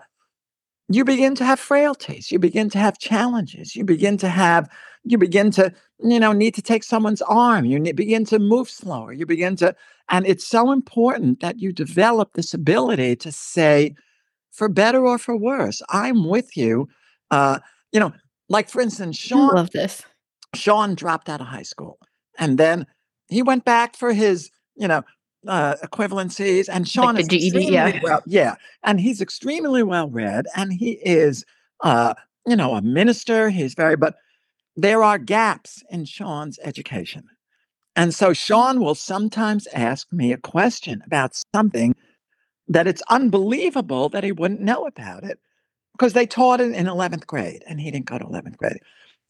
you begin to have frailties. You begin to have challenges. You begin to have you begin to you know need to take someone's arm you ne- begin to move slower you begin to and it's so important that you develop this ability to say for better or for worse i'm with you uh you know like for instance I sean love this. sean dropped out of high school and then he went back for his you know uh, equivalencies and Sean the is GED, yeah. extremely well yeah and he's extremely well read and he is uh you know a minister he's very but there are gaps in Sean's education. And so Sean will sometimes ask me a question about something that it's unbelievable that he wouldn't know about it because they taught it in 11th grade and he didn't go to 11th grade.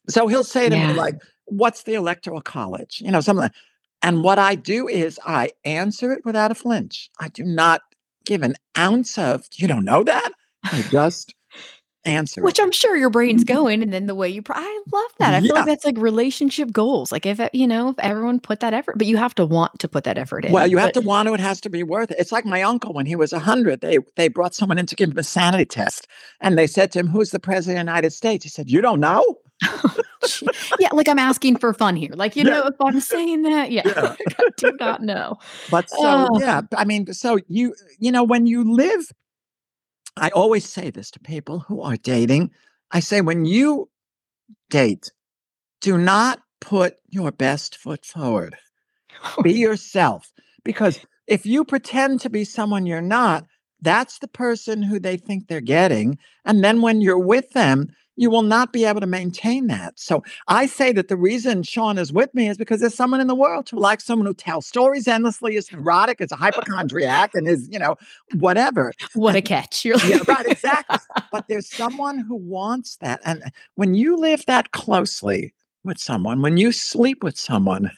So he'll say to Yeah. me, like, what's the electoral college? You know, something like and what I do is I answer it without a flinch. I do not give an ounce of, you don't know that? I just answer. Which I'm sure your brain's going, and then the way you. Pr- I love that. I feel Yeah. like that's like relationship goals. Like if you know, if everyone put that effort, but you have to want to put that effort in. Well, you have But- to want to. It has to be worth it. It's like my uncle when he was a hundred. They they brought someone in to give him a sanity test, and they said to him, "Who's the president of the United States?" He said, "You don't know." Yeah, like I'm asking for fun here. Like you Yeah. know, if I'm saying that, yeah, Yeah. I do not know. But so Oh. yeah, I mean, so you you know when you live, I always say this to people who are dating. I say when you date, do not put your best foot forward. be yourself because if you pretend to be someone you're not that's the person who they think they're getting and then when you're with them you will not be able to maintain that so i say that the reason sean is with me is because there's someone in the world who likes someone who tells stories endlessly is neurotic is a hypochondriac and is you know whatever What a catch! You're like, yeah, right, exactly. but there's someone who wants that. And when you live that closely with someone, when you sleep with someone,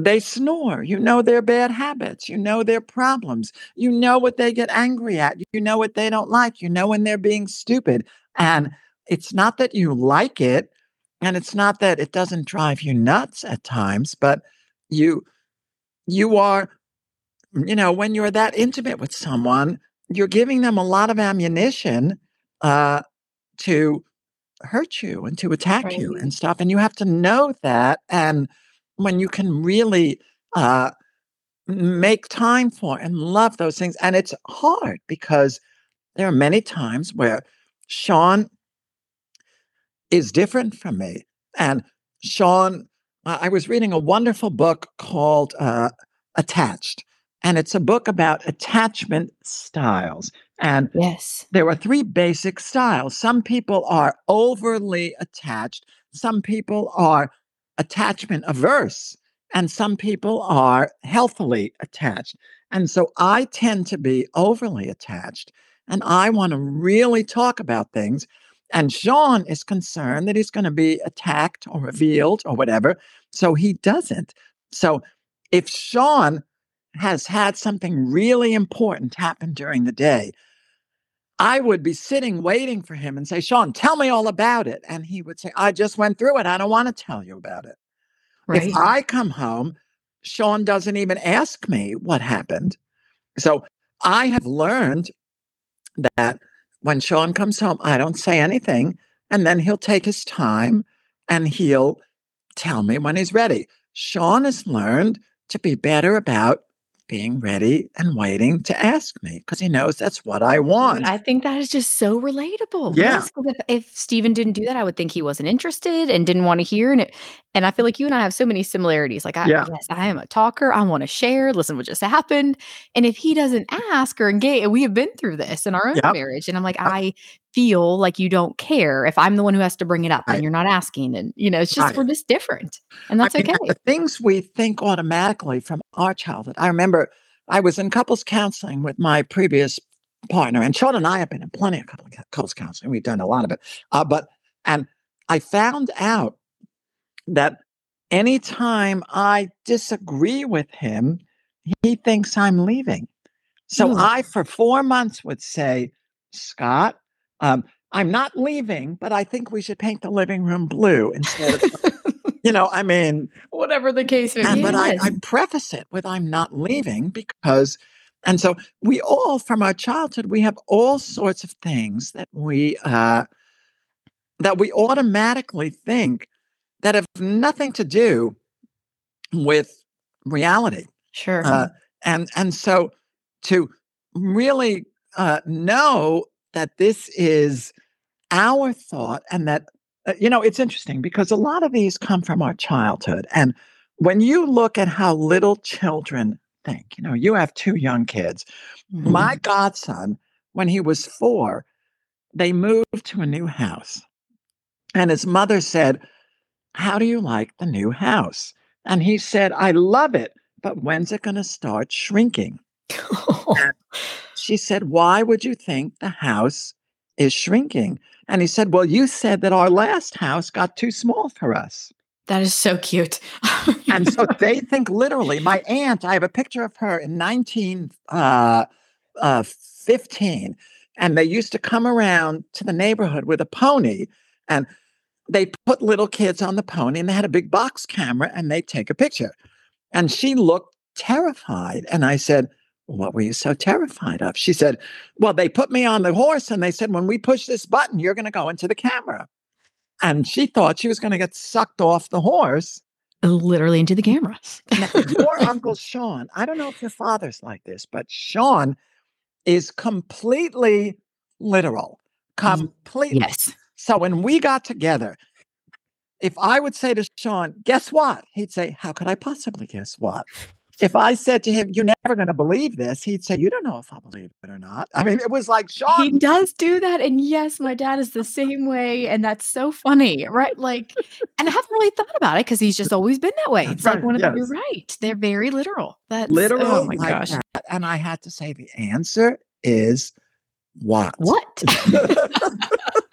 they snore. You know their bad habits. You know their problems. You know what they get angry at. You know what they don't like. You know when they're being stupid. And it's not that you like it, and it's not that it doesn't drive you nuts at times, but you you are you know when you're that intimate with someone you're giving them a lot of ammunition uh, to hurt you and to attack you and stuff. And you have to know that. And when you can really uh, make time for and love those things, and it's hard because there are many times where Sean is different from me. And Sean, I was reading a wonderful book called uh, Attached. And it's a book about attachment styles. And Yes. there are three basic styles. Some people are overly attached, some people are attachment averse, and some people are healthily attached. And so I tend to be overly attached, and I want to really talk about things. And Sean is concerned that he's going to be attacked or revealed or whatever. So he doesn't. So if Sean has had something really important happen during the day, I would be sitting waiting for him and say, Sean, tell me all about it. And he would say, I just went through it. I don't want to tell you about it. Right. If I come home, Sean doesn't even ask me what happened. So I have learned that when Sean comes home, I don't say anything. And then he'll take his time and he'll tell me when he's ready. Sean has learned to be better about being ready and waiting to ask me because he knows that's what I want. I think that is just so relatable. Yeah. Yes, if, if Steven didn't do that, I would think he wasn't interested and didn't want to hear. And it, and I feel like you and I have so many similarities. Like, I, Yeah. yes, I am a talker. I want to share, listen what just happened. And if he doesn't ask or engage, we have been through this in our own Yep. marriage. And I'm like, uh I feel like you don't care if I'm the one who has to bring it up Right. and you're not asking. And, you know, it's just, Right. we're just different. And that's I mean, okay. The things we think automatically from our childhood. I remember I was in couples counseling with my previous partner, and Sean and I have been in plenty of couples counseling. We've done a lot of it. Uh, but, and I found out that anytime I disagree with him, he thinks I'm leaving. So Oh. I, for four months, would say, Scott, um, I'm not leaving, but I think we should paint the living room blue instead of, you know, I mean, Whatever the case may be. but I. I preface it with I'm not leaving because, and so we all from our childhood, we have all sorts of things that we, uh, that we automatically think that have nothing to do with reality. sure. Uh, and and so to really uh, know that this is our thought and that you know it's interesting because a lot of these come from our childhood and when you look at how little children think you know you have two young kids. Mhm. my godson when he was four they moved to a new house and his mother said how do you like the new house? And he said i love it but when's it going to start shrinking? She said, Why would you think the house is shrinking? And he said, Well, you said that our last house got too small for us. that is so cute. And so they think literally. My aunt, I have a picture of her in 1915, uh, uh, and they used to come around to the neighborhood with a pony, and they put little kids on the pony, and they had a big box camera, and they take a picture. And she looked terrified. And I said, What were you so terrified of? She said, Well, they put me on the horse and they said, When we push this button, you're going to go into the camera. And she thought she was going to get sucked off the horse. Literally into the camera. Your Uncle Sean, I don't know if your father's like this, but Sean is completely literal. Mm, Completely. yes. So when we got together, if I would say to Sean, guess what? He'd say, How could I possibly guess what? If I said to him, You're never going to believe this, he'd say, You don't know if I believe it or not. I mean, it was like, He does do that. And yes, my dad is the same way. And that's so funny, right? Like, and I haven't really thought about it because he's just always been that way. It's like one of them. you're right. They're very literal. That's oh literal Oh my like gosh. that. And I had to say, The answer is what? What?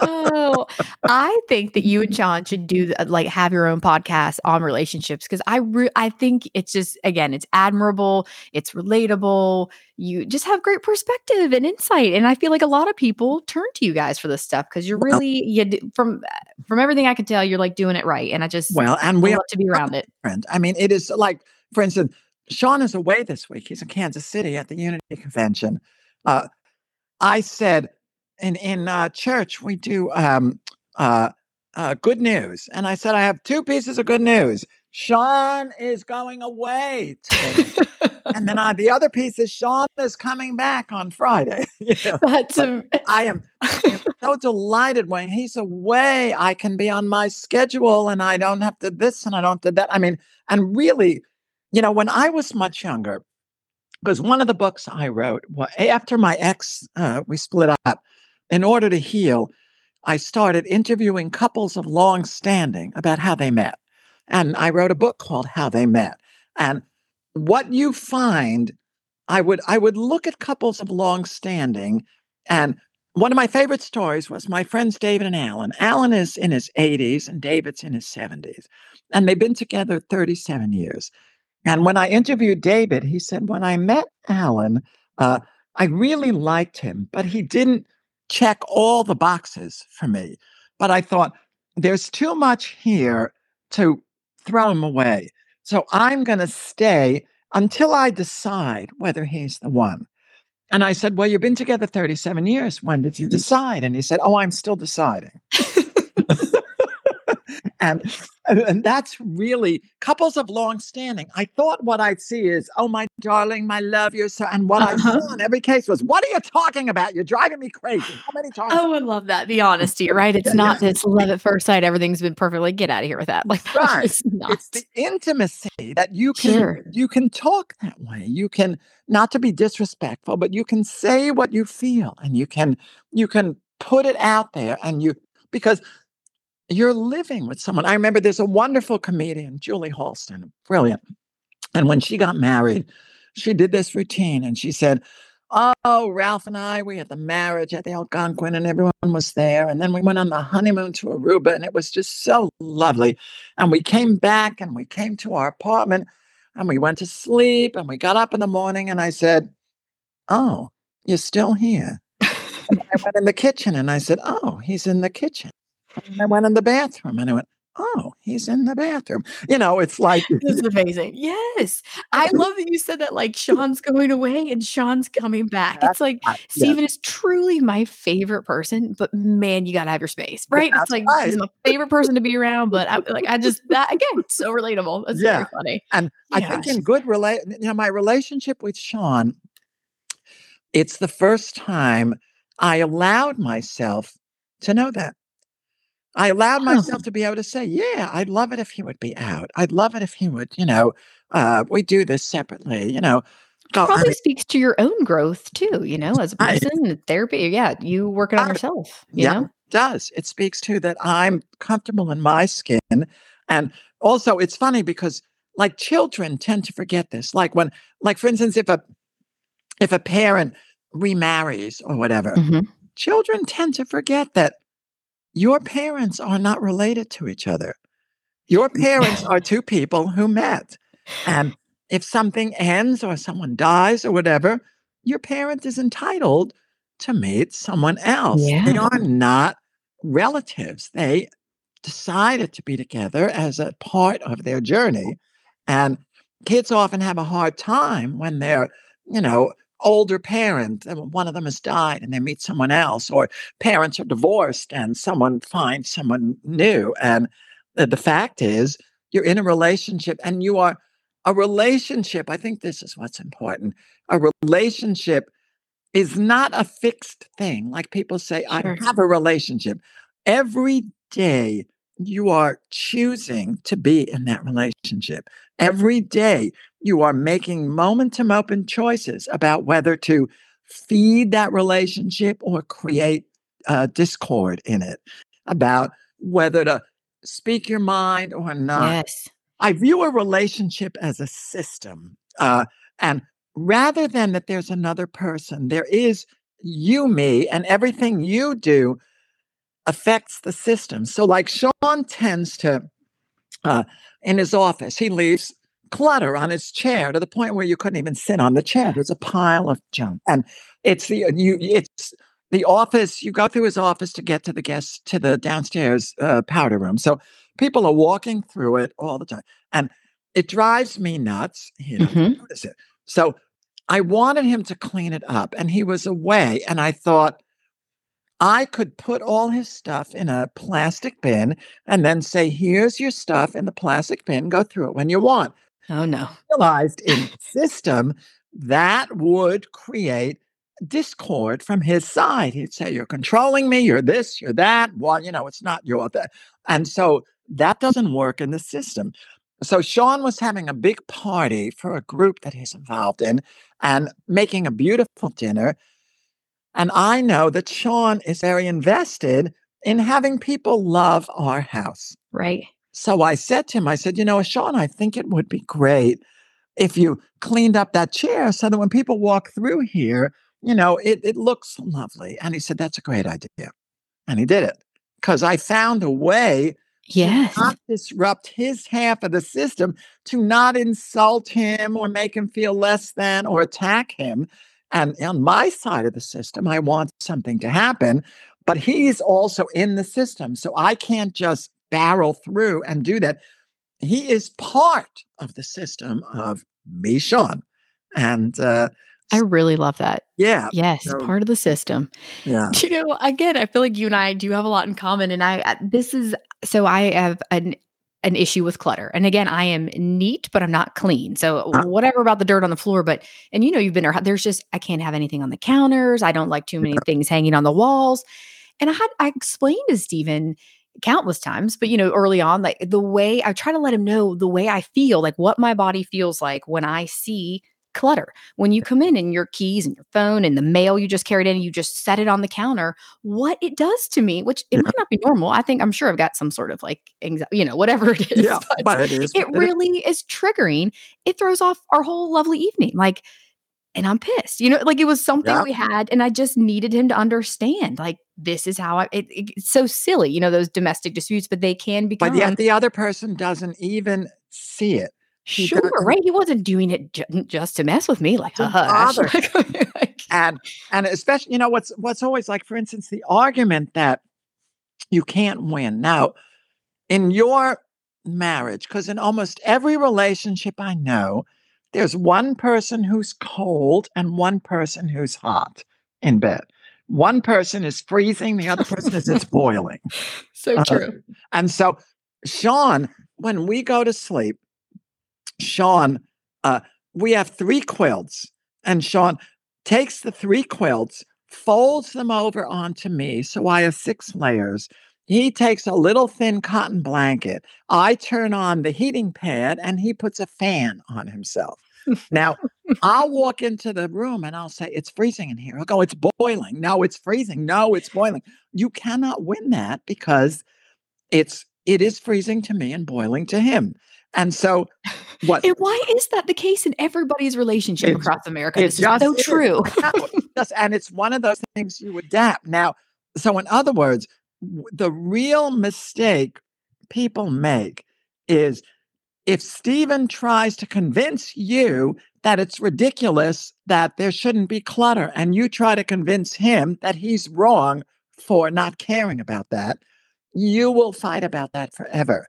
oh, I think that you and Sean should do like have your own podcast on relationships because I re- I think it's just again it's admirable, it's relatable. You just have great perspective and insight, and I feel like a lot of people turn to you guys for this stuff because you're really you from from everything I can tell you're like doing it right, and I just Well, and we love to be around it. different. I mean, it is like, for instance, Sean is away this week. He's in Kansas City at the Unity Convention. Uh, I said in in uh, church we do um, uh, uh, good news, and I said I have two pieces of good news. Sean is going away, and then uh, the other piece is Sean is coming back on Friday. You know, That's a, I am I am so delighted when he's away. I can be on my schedule and I don't have to this and I don't do that. I mean, and really, you know, when I was much younger, because one of the books I wrote well, after my ex, uh, we split up. In order to heal, I started interviewing couples of long standing about how they met. And I wrote a book called How They Met. And what you find, I would I would look at couples of long standing and one of my favorite stories was my friends David and Alan. Alan is in his 80s and David's in his 70s. And they've been together 37 years. And when I interviewed David, he said, when I met Alan, uh, I really liked him, but he didn't check all the boxes for me. But I thought, there's too much here to throw him away. So I'm going to stay until I decide whether he's the one. And I said, Well, you've been together 37 years. When did you mm. decide? And he said, Oh, I'm still deciding. And and that's really couples of long standing. I thought what I'd see is, oh my darling, my love, you're so. And what uh-huh. I saw in every case was, what are you talking about? You're driving me crazy. How many times? Oh, I love that. The honesty, right? It's yeah, not yeah. this love at first sight. Everything's been perfectly. Get out of here with that. Like right. It's the intimacy that you can sure. you can talk that way. You can not to be disrespectful, but you can say what you feel, and you can you can put it out there, and you because you're living with someone. I remember there's a wonderful comedian, Julie Halston, brilliant. And when she got married, she did this routine and she said, Oh, Ralph and I, we had the marriage at the Algonquin and everyone was there. And then we went on the honeymoon to Aruba and it was just so lovely. And we came back and we came to our apartment and we went to sleep and we got up in the morning and I said, Oh, you're still here. I went in the kitchen and I said, Oh, he's in the kitchen. And I went in the bathroom and I went, oh, he's in the bathroom. You know, it's like this is amazing. Yes. I love that you said that like Sean's going away and Sean's coming back. It's like Stephen is truly my favorite person, but man, you gotta have your space, right? It's like right. he's my favorite person to be around, but I like I just that again, so relatable. It's yeah. very funny. And. I think in good relate you know, my relationship with Sean, it's the first time I allowed myself to know that. I allowed myself to be able to say, yeah, I'd love it if he would be out. I'd love it if he would, you know, uh, we do this separately, you know. Probably I mean, speaks to your own growth too, you know, as a person, I, therapy. Yeah, you working on yourself. You yeah, know? it does. It speaks to that I'm comfortable in my skin. And also it's funny because like children tend to forget this. Like when, like for instance, if a if a parent remarries or whatever, mm-hmm. children tend to forget that your parents are not related to each other. Your mm. parents are two people who met. And if something ends or someone dies or whatever, your parent is entitled to meet someone else. Yeah. They are not relatives. They decided to be together as a part of their journey. And kids often have a hard time when they're, you know, older parent, uh, one of them has died and they meet someone else, or parents are divorced and someone finds someone new. And the, the fact is, you're in a relationship and you are a relationship. I think this is what's important. A relationship is not a fixed thing. Like people say, I have a relationship. Every day, you are choosing to be in that relationship. Every day, you are making moment to moment choices about whether to feed that relationship or create uh, discord in it, about whether to speak your mind or not. Yes. I view a relationship as a system. Uh, and rather than that there's another person, there is you, me, and everything you do affects the system. So, like Sean tends to, uh, in his office, he leaves clutter on his chair to the point where you couldn't even sit on the chair. There's a pile of junk, and it's the you it's the office. You go through his office to get to the guest to the downstairs uh, powder room. So people are walking through it all the time, and it drives me nuts. You know, mm-hmm. notice it. So I wanted him to clean it up, and he was away, and I thought I could put all his stuff in a plastic bin and then say, here's your stuff in the plastic bin, go through it when you want. Oh, no. Realized in the system that would create discord from his side. He'd say, You're controlling me, you're this, you're that. Well, you know, it's not your that. And so that doesn't work in the system. so Sean was having a big party for a group that he's involved in and making a beautiful dinner. And I know that Sean is very invested in having people love our house. Right. So I said to him, I said, you know, Sean, I think it would be great if you cleaned up that chair so that when people walk through here, you know, it, it looks lovely. And he said, that's a great idea. And he did it because I found a way Yes. to not disrupt his half of the system, to not insult him or make him feel less than or attack him. And on my side of the system, I want something to happen, but he's also in the system. So I can't just barrel through and do that. He is part of the system of me, Sean. And uh, I really love that. yeah, Yes, So- part of the system. yeah. You know, again, I feel like you and I do have a lot in common. And I, I- this is so I have an an issue with clutter. And again, I am neat, but I'm not clean. So Uh. whatever about the dirt on the floor, but and you know, you've been there. There's just I can't have anything on the counters. I don't like too many things hanging on the walls. And I had I explained to Stephen countless times, but you know, early on, like the way I try to let him know the way I feel, like what my body feels like when I see clutter. When you come in and your keys and your phone and the mail you just carried in, you just set it on the counter, what it does to me, which it Yeah. might not be normal. I think I'm sure I've got some sort of like anxiety, you know, whatever it is. Yeah, but but it is. it what it is. really is triggering. It throws off our whole lovely evening. Like, and I'm pissed. You know, like it was something Yeah. we had, and I just needed him to understand. Like, this is how I. It, it- it's so silly, you know, those domestic disputes, but they can become. But yet the other person doesn't even see it. He sure, doesn't- right? He wasn't doing it ju- just to mess with me. Like, bother. And and especially you know what's what's always like for instance the argument that you can't win now in your marriage because in almost every relationship i know there's one person who's cold and one person who's hot in bed one person is freezing the other person is it's boiling so Uh, true. and so sean when we go to sleep sean uh, we have three quilts. And sean takes the three quilts folds them over onto me so i have six layers. He takes a little thin cotton blanket. I turn on the heating pad and he puts a fan on himself. Now i'll walk into the room and i'll say it's freezing in here. I'll go it's boiling. No it's freezing. No it's boiling. You cannot win that because it's it is freezing to me and boiling to him and so what And why is that the case in everybody's relationship It's- across America? It's is so just true. Yes, and it's one of those things you adapt. Now, so in other words, the real mistake people make is if Stephen tries to convince you that it's ridiculous that there shouldn't be clutter, and you try to convince him that he's wrong for not caring about that, you will fight about that forever.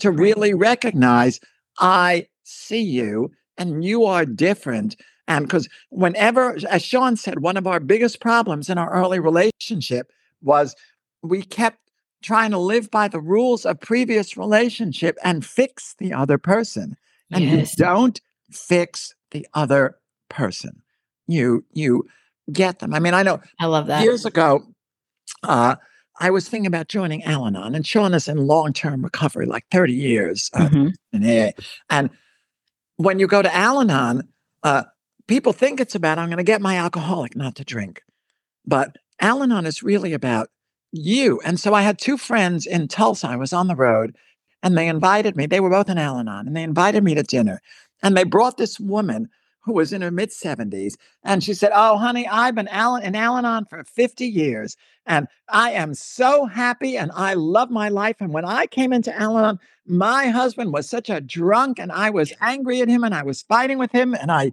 To really recognize, I see you and you are different. And because whenever, as Sean said, one of our biggest problems in our early relationship was we kept trying to live by the rules of previous relationship and fix the other person. And Yes. you don't fix the other person. You you get them. I mean, I know I love that. years ago, uh, I was thinking about joining Al-Anon, and Sean is in long-term recovery, like 30 years uh, Mhm. in AA. And when you go to Al-Anon, uh, people think it's about I'm going to get my alcoholic not to drink, but Al-Anon is really about you. And so I had two friends in Tulsa. I was on the road, and they invited me. They were both in Al-Anon, and they invited me to dinner. And they brought this woman who was in her mid 70s, and she said, "Oh, honey, I've been Al- in Al-Anon for 50 years, and I am so happy, and I love my life. And when I came into Al-Anon, my husband was such a drunk, and I was angry at him, and I was fighting with him, and I,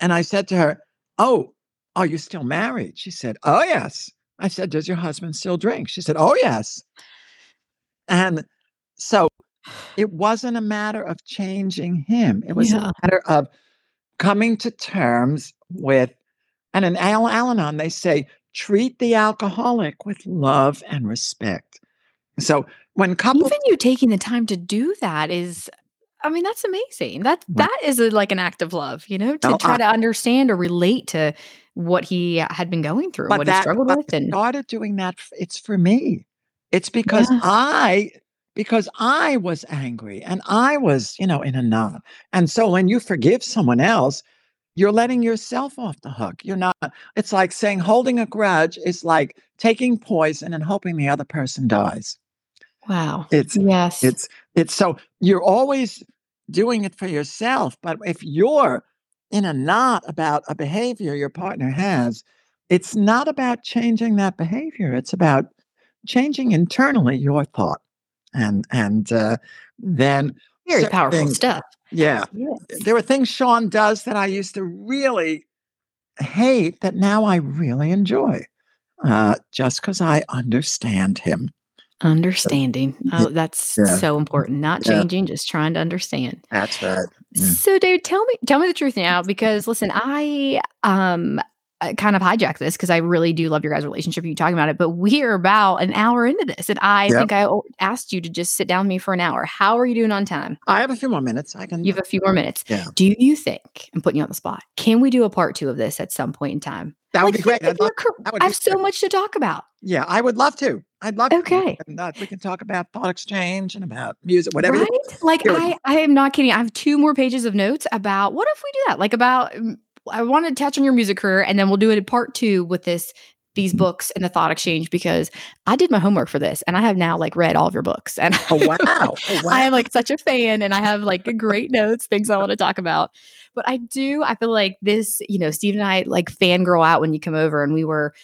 and I said to her, "Oh, are you still married?" She said, "Oh, yes." I said, "Does your husband still drink?" She said, "Oh, yes." And so it wasn't a matter of changing him. It was Yeah. a matter of coming to terms with, and in Al Al-Anon, they say, treat the alcoholic with love and respect. So when couples, Even you taking the time to do that is, I mean, that's amazing. That that is a, like an act of love, you know, to No, try I- to understand or relate to what he had been going through, what he struggled with, and started doing that, it's for me. It's because Yeah. I because I was angry and I was, you know, in a knot. And so when you forgive someone else, you're letting yourself off the hook. You're not, it's like saying holding a grudge is like taking poison and hoping the other person dies. Wow. It's, yes. It's, it's so you're always doing it for yourself. But if you're in a knot about a behavior your partner has, it's not about changing that behavior. It's about changing internally your thought. And, and, uh, then very powerful things, stuff. Yeah. Yes. There were things Sean does that I used to really hate that now I really enjoy uh, just because I understand him. Understanding. Oh, that's yeah. so important. Not changing, yeah. just trying to understand. That's right. Yeah. So, dude, tell me, tell me the truth now, because listen, I um kind of hijack this because I really do love your guys' relationship. You talking about it, but we are about an hour into this, and I yep. think I asked you to just sit down with me for an hour. How are you doing on time? I have a few more minutes. I can. You have a few more minutes. Yeah. Do you think I'm putting you on the spot? Can we do a part two of this at some point in time? That would like, be great. Love, I have so great. much to talk about. Yeah, I would love to. I'd love okay. to. And, uh, we can talk about thought exchange and about music, whatever. Right? Like I, I am not kidding. I have two more pages of notes about what if we do that? Like about mm, I want to touch on your music career, and then we'll do it in part two with this these mm-hmm. books and the thought exchange because I did my homework for this and I have now like read all of your books and oh wow. oh wow. I am like such a fan and I have like great notes, things I want to talk about. But I do, I feel like this, you know, Steve and I like fangirl out when you come over and we were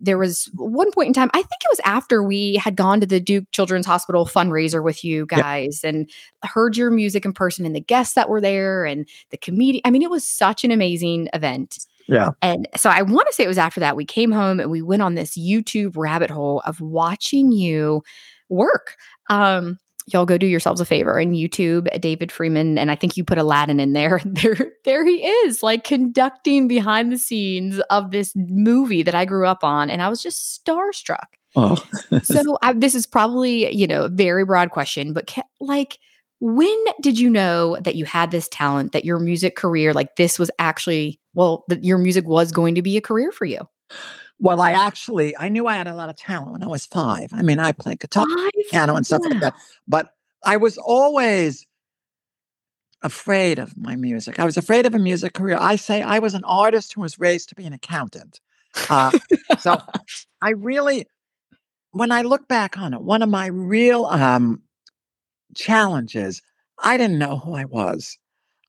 there was one point in time, I think it was after we had gone to the Duke Children's Hospital fundraiser with you guys yep. and heard your music in person and the guests that were there and the comedian. I mean, it was such an amazing event. Yeah. And so I want to say it was after that we came home and we went on this YouTube rabbit hole of watching you work. Um, y'all go do yourselves a favor and YouTube David Friedman, and I think you put Aladdin in there. There, there he is, like conducting behind the scenes of this movie that I grew up on, and I was just starstruck. Oh. so I, this is probably you know a very broad question, but ca- like. When did you know that you had this talent, that your music career, like this was actually, well, that your music was going to be a career for you? Well, I actually I knew I had a lot of talent when I was five. I mean, I played guitar, five? piano, and stuff yeah. like that. But I was always afraid of my music. I was afraid of a music career. I say I was an artist who was raised to be an accountant. Uh, so I really, when I look back on it, one of my real um, challenges, I didn't know who I was.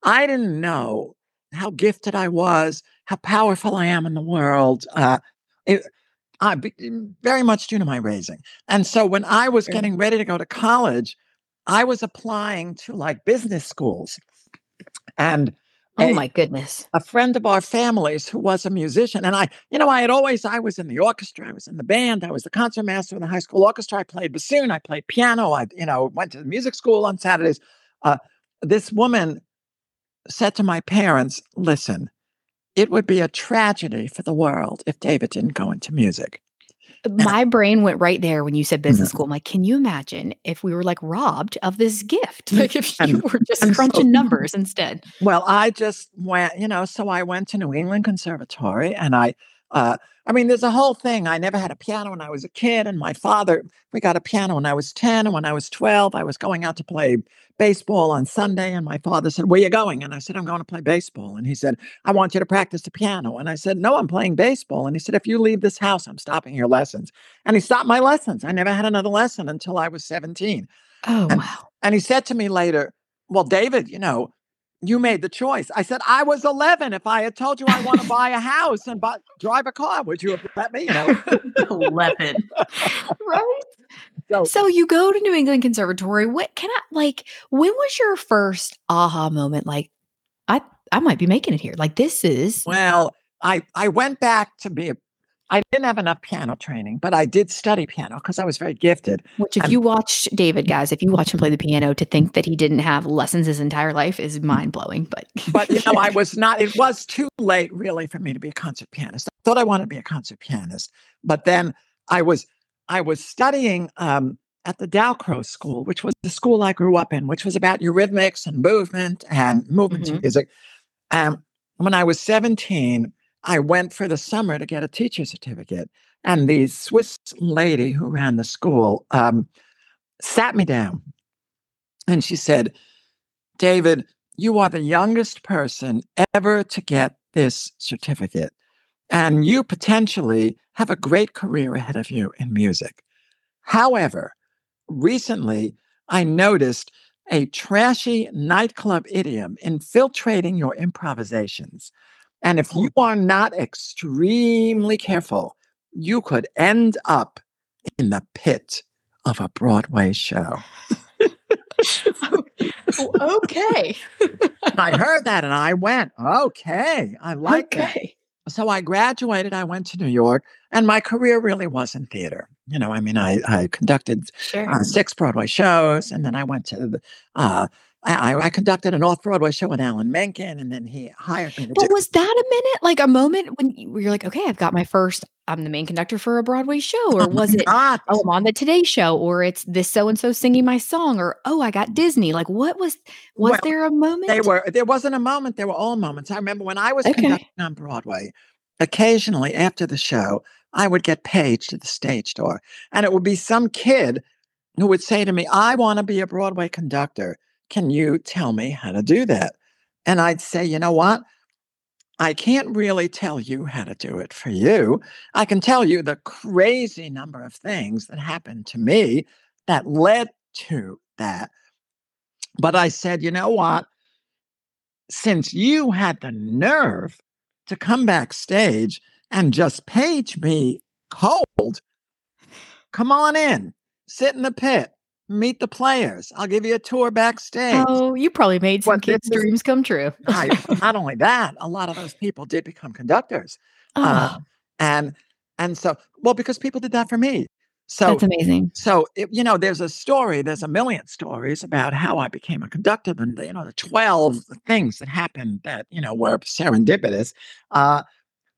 I didn't know how gifted I was, how powerful I am in the world. Uh, it, uh, very much due to my raising. And so when I was getting ready to go to college, I was applying to like business schools. And oh my goodness. A friend of our families who was a musician. And I, you know, I had always, I was in the orchestra, I was in the band, I was the concertmaster in the high school orchestra. I played bassoon, I played piano, I, you know, went to the music school on Saturdays. Uh, this woman said to my parents, listen, it would be a tragedy for the world if David didn't go into music. My brain went right there when you said business mm-hmm. school. I'm like, can you imagine if we were like robbed of this gift? Like if you were just crunching so, numbers instead. Well, I just went, you know, so I went to New England Conservatory and I uh, I mean, there's a whole thing. I never had a piano when I was a kid, and my father, we got a piano when I was 10. And when I was 12, I was going out to play baseball on Sunday. And my father said, Where are you going? And I said, I'm going to play baseball. And he said, I want you to practice the piano. And I said, No, I'm playing baseball. And he said, If you leave this house, I'm stopping your lessons. And he stopped my lessons. I never had another lesson until I was 17. Oh, and, wow. And he said to me later, Well, David, you know, you made the choice. I said, I was 11. If I had told you I want to buy a house and buy, drive a car, would you have let me? You know, 11. right. So, so you go to New England Conservatory. What can I like? When was your first aha moment? Like, I I might be making it here. Like this is well. I I went back to be a I didn't have enough piano training, but I did study piano because I was very gifted. Which, if you watch David, guys, if you watch him play the piano, to think that he didn't have lessons his entire life is mind blowing. But, but you know, I was not. It was too late, really, for me to be a concert pianist. I thought I wanted to be a concert pianist, but then I was, I was studying um, at the Dalcroze School, which was the school I grew up in, which was about eurythmics and movement and movement mm-hmm. music. And when I was seventeen I went for the summer to get a teacher certificate. And the Swiss lady who ran the school um, sat me down And she said, David, you are the youngest person ever to get this certificate. And you potentially have a great career ahead of you in music. However, recently I noticed a trashy nightclub idiom infiltrating your improvisations. And if you are not extremely careful, you could end up in the pit of a Broadway show. okay. I heard that and I went, okay, I like okay. that. So I graduated, I went to New York, and my career really was in theater. You know, I mean, I, I conducted sure. uh, six Broadway shows, and then I went to the, uh, I, I, conducted an off Broadway show with Alan Menken, and then he hired me. To but do- was that a minute, like a moment when you, you're like, okay, I've got my first, I'm the main conductor for a Broadway show, or was it, Not. oh, I'm on the Today Show, or it's this so and so singing my song, or oh, I got Disney. Like, what was was well, there a moment? They were. There wasn't a moment. There were all moments. I remember when I was okay. conducting on Broadway. Occasionally, after the show, I would get paged to the stage door, and it would be some kid who would say to me, "I want to be a Broadway conductor." Can you tell me how to do that? And I'd say, you know what? I can't really tell you how to do it for you. I can tell you the crazy number of things that happened to me that led to that. But I said, you know what? Since you had the nerve to come backstage and just page me cold, come on in, sit in the pit meet the players. I'll give you a tour backstage. Oh, you probably made some kids' dreams come true. I, not only that, a lot of those people did become conductors. Uh, oh. Uh, and and so well because people did that for me. So that's amazing. So it, you know, there's a story. There's a million stories about how I became a conductor, and you know, the twelve things that happened that you know were serendipitous. Uh,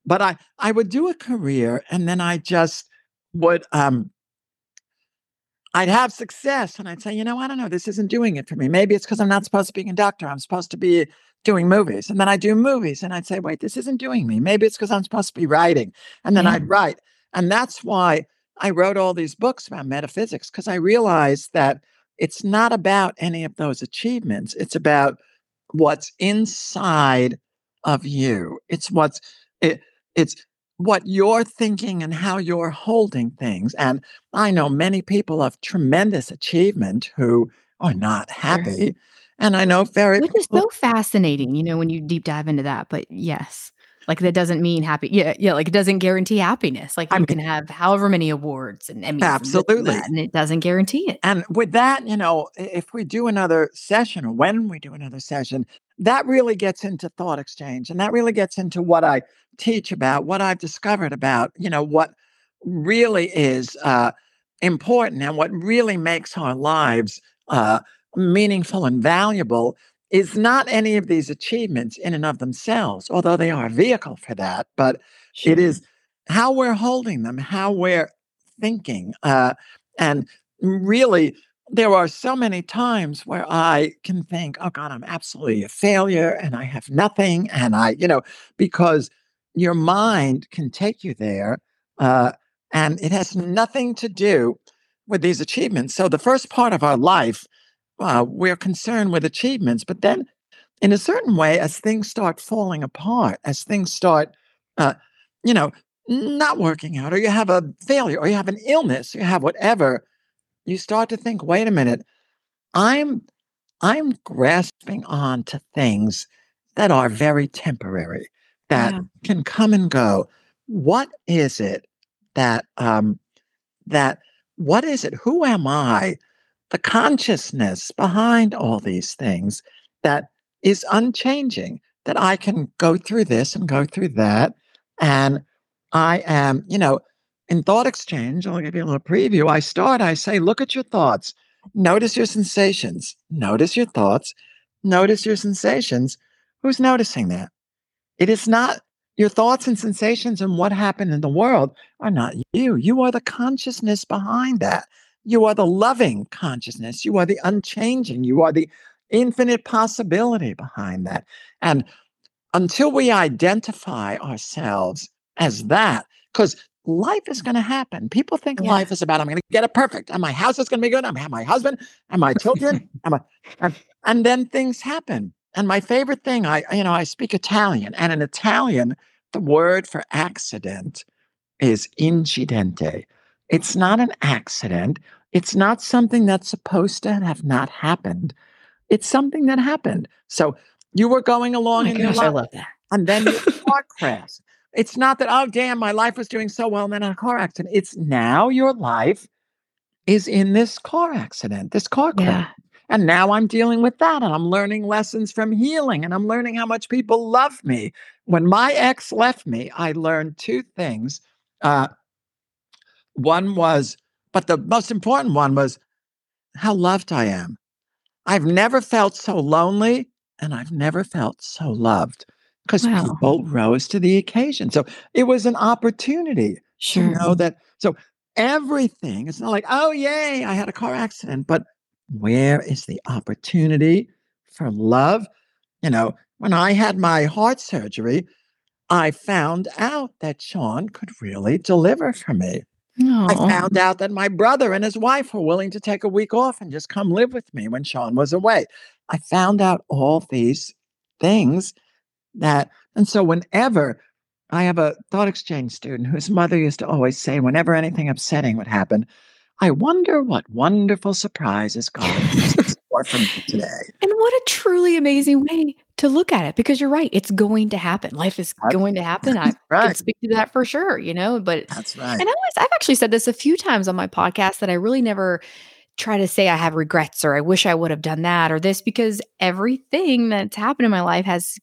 but I I would do a career, and then I just would um I'd have success and I'd say, you know, I don't know, this isn't doing it for me. Maybe it's because I'm not supposed to be a conductor. I'm supposed to be doing movies. And then I do movies and I'd say, wait, this isn't doing me. Maybe it's because I'm supposed to be writing. And then yeah. I'd write. And that's why I wrote all these books about metaphysics, because I realized that it's not about any of those achievements. It's about what's inside of you. It's what's it, it's what you're thinking and how you're holding things. And I know many people of tremendous achievement who are not happy. Sure. And I know very Which is so fascinating, you know, when you deep dive into that. But yes, like that doesn't mean happy. Yeah, yeah, like it doesn't guarantee happiness. Like you I mean, can have however many awards and Emmys absolutely, and, and, it doesn't guarantee it. And with that, you know, if we do another session or when we do another session, that really gets into thought exchange, and that really gets into what I teach about, what I've discovered about, you know, what really is uh, important and what really makes our lives uh, meaningful and valuable is not any of these achievements in and of themselves, although they are a vehicle for that, but sure. it is how we're holding them, how we're thinking. Uh, and really, there are so many times where I can think, oh God, I'm absolutely a failure and I have nothing. And I, you know, because your mind can take you there. Uh, and it has nothing to do with these achievements. So, the first part of our life, uh, we're concerned with achievements. But then, in a certain way, as things start falling apart, as things start, uh, you know, not working out, or you have a failure, or you have an illness, you have whatever, you start to think, wait a minute, I'm I'm grasping on to things that are very temporary that yeah. can come and go. What is it that um that what is it? Who am I? The consciousness behind all these things that is unchanging, that I can go through this and go through that. And I am, you know, in thought exchange, I'll give you a little preview. I start, I say, look at your thoughts, notice your sensations, notice your thoughts, notice your sensations. Who's noticing that? It is not your thoughts and sensations and what happened in the world are not you. You are the consciousness behind that. You are the loving consciousness. You are the unchanging. You are the infinite possibility behind that. And until we identify ourselves as that, because life is going to happen. People think Yeah. life is about I'm going to get it perfect, and my house is going to be good. I'm going to have my husband and my children, and, my, and and then things happen. And my favorite thing, I you know, I speak Italian, and in Italian, the word for accident is incidente. It's not an accident. It's not something that's supposed to have not happened. It's something that happened. So you were going Oh along my in your gosh, I life, love that. and then your car crashed. It's not that, oh, damn, my life was doing so well and then a car accident. It's now your life is in this car accident, this car crash. Yeah. And now I'm dealing with that and I'm learning lessons from healing and I'm learning how much people love me. When my ex left me, I learned two things. Uh, one was, but the most important one was how loved I am. I've never felt so lonely and I've never felt so loved because Wow. people rose to the occasion. So it was an opportunity to know that. So everything, it's not like, oh, yay, I had a car accident, but where is the opportunity for love? You know, when I had my heart surgery, I found out that Sean could really deliver for me. I found out that my brother and his wife were willing to take a week off and just come live with me when Sean was away. I found out all these things that, and so whenever I have a thought exchange student whose mother used to always say, whenever anything upsetting would happen, I wonder what wonderful surprises God has in store for me today. And what a truly amazing way to look at it because you're right. It's going to happen. Life is That's- going to happen. I can speak to that for sure, you know, but That's right. and I always I've actually said this a few times on my podcast that I really never try to say I have regrets or I wish I would have done that or this because everything that's happened in my life has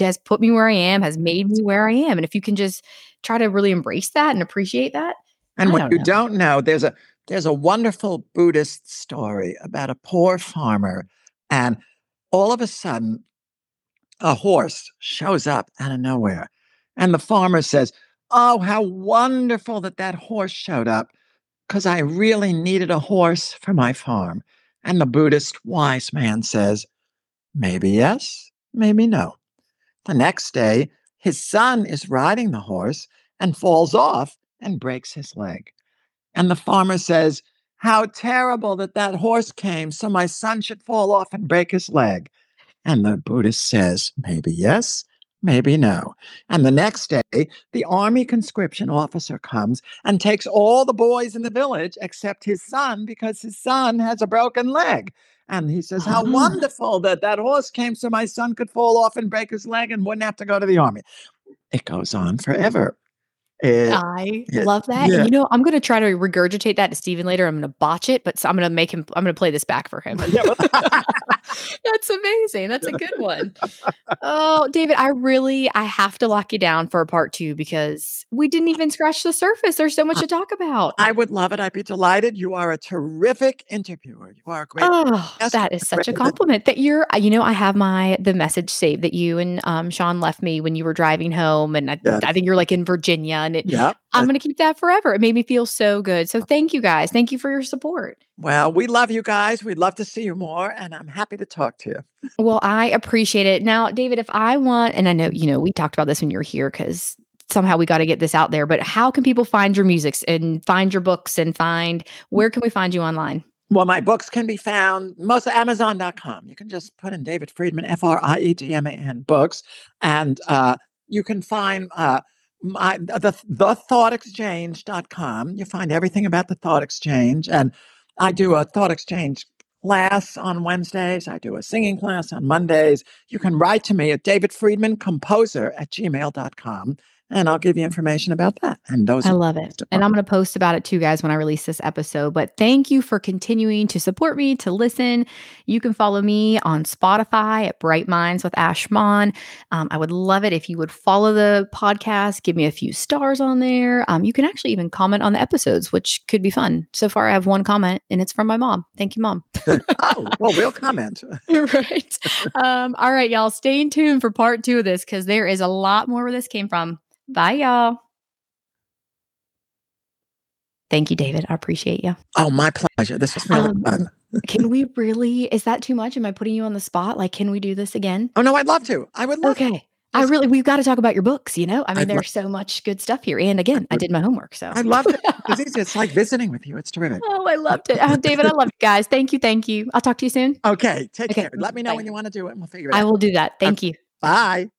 has put me where I am, has made me where I am. And if you can just try to really embrace that and appreciate that, And I you know. don't know, there's a there's a wonderful Buddhist story about a poor farmer, and all of a sudden, a horse shows up out of nowhere, and the farmer says, "Oh, how wonderful that that horse showed up, because I really needed a horse for my farm." And the Buddhist wise man says, "Maybe yes, maybe no." The next day, his son is riding the horse and falls off and breaks his leg. And the farmer says, How terrible that that horse came, so my son should fall off and break his leg. And the Buddhist says, Maybe yes, maybe no. And the next day, the army conscription officer comes and takes all the boys in the village except his son because his son has a broken leg. And he says, How Ah. wonderful that that horse came so my son could fall off and break his leg and wouldn't have to go to the army. It goes on forever. It- I yeah, love that. yeah. And you know, I'm going to try to regurgitate that to Steven later. I'm going to botch it, but so I'm going to make him, I'm going to play this back for him. That's amazing. That's a good one. Oh, David, I really I have to lock you down for a part 2 because we didn't even scratch the surface. There's so much to talk about. I would love it. I'd be delighted. You are a terrific interviewer. You are a great. Oh, Yes, that is such a compliment that you're you know, I have my the message saved that you and um Sean left me when you were driving home and I, Yes. I think you're like in Virginia and it yeah. I'm going to keep that forever. It made me feel so good. So thank you guys. Thank you for your support. Well, we love you guys. We'd love to see you more, and I'm happy to talk to you. Well, I appreciate it. Now, David, if I want, and I know, you know, we talked about this when you were here because somehow we got to get this out there, but how can people find your music and find your books and find where can we find you online? Well, my books can be found most at Amazon.com. You can just put in David Friedman, F R I E D M A N books, and uh, you can find uh, my the the thoughtexchange.com. You find everything about the Thought Exchange, and I do a Thought Exchange class on Wednesdays. I do a singing class on Mondays. You can write to me at David Friedman Composer at gmail.com, and I'll give you information about that. And those I are love it. And I'm going to post about it too, guys, when I release this episode. But thank you for continuing to support me, to listen. You can follow me on Spotify at Bright Minds with Ash Mon. Um, I would love it if you would follow the podcast, give me a few stars on there. Um, you can actually even comment on the episodes, which could be fun. So far, I have one comment, and it's from my mom. Thank you, mom. oh, well, we'll comment. right. Um, all right, y'all. Stay tuned for part two of this because there is a lot more where this came from. Bye, y'all. Thank you, David. I appreciate you. Oh, my pleasure. This was really Um, fun. Can we really? Is that too much? Am I putting you on the spot? Like, can we do this again? Oh no, I'd love to. I would love. Okay. I really, we've got to talk about your books. You know, I mean, I'd there's so much good stuff here. And again, I did my homework. So I loved it. It's, it's like visiting with you. It's terrific. Oh, I loved it. Oh, David, I love you guys. Thank you. Thank you. I'll talk to you soon. Okay, take Okay, care. Let me know bye. when you want to do it and we'll figure it I out. will do that. Thank you. Bye.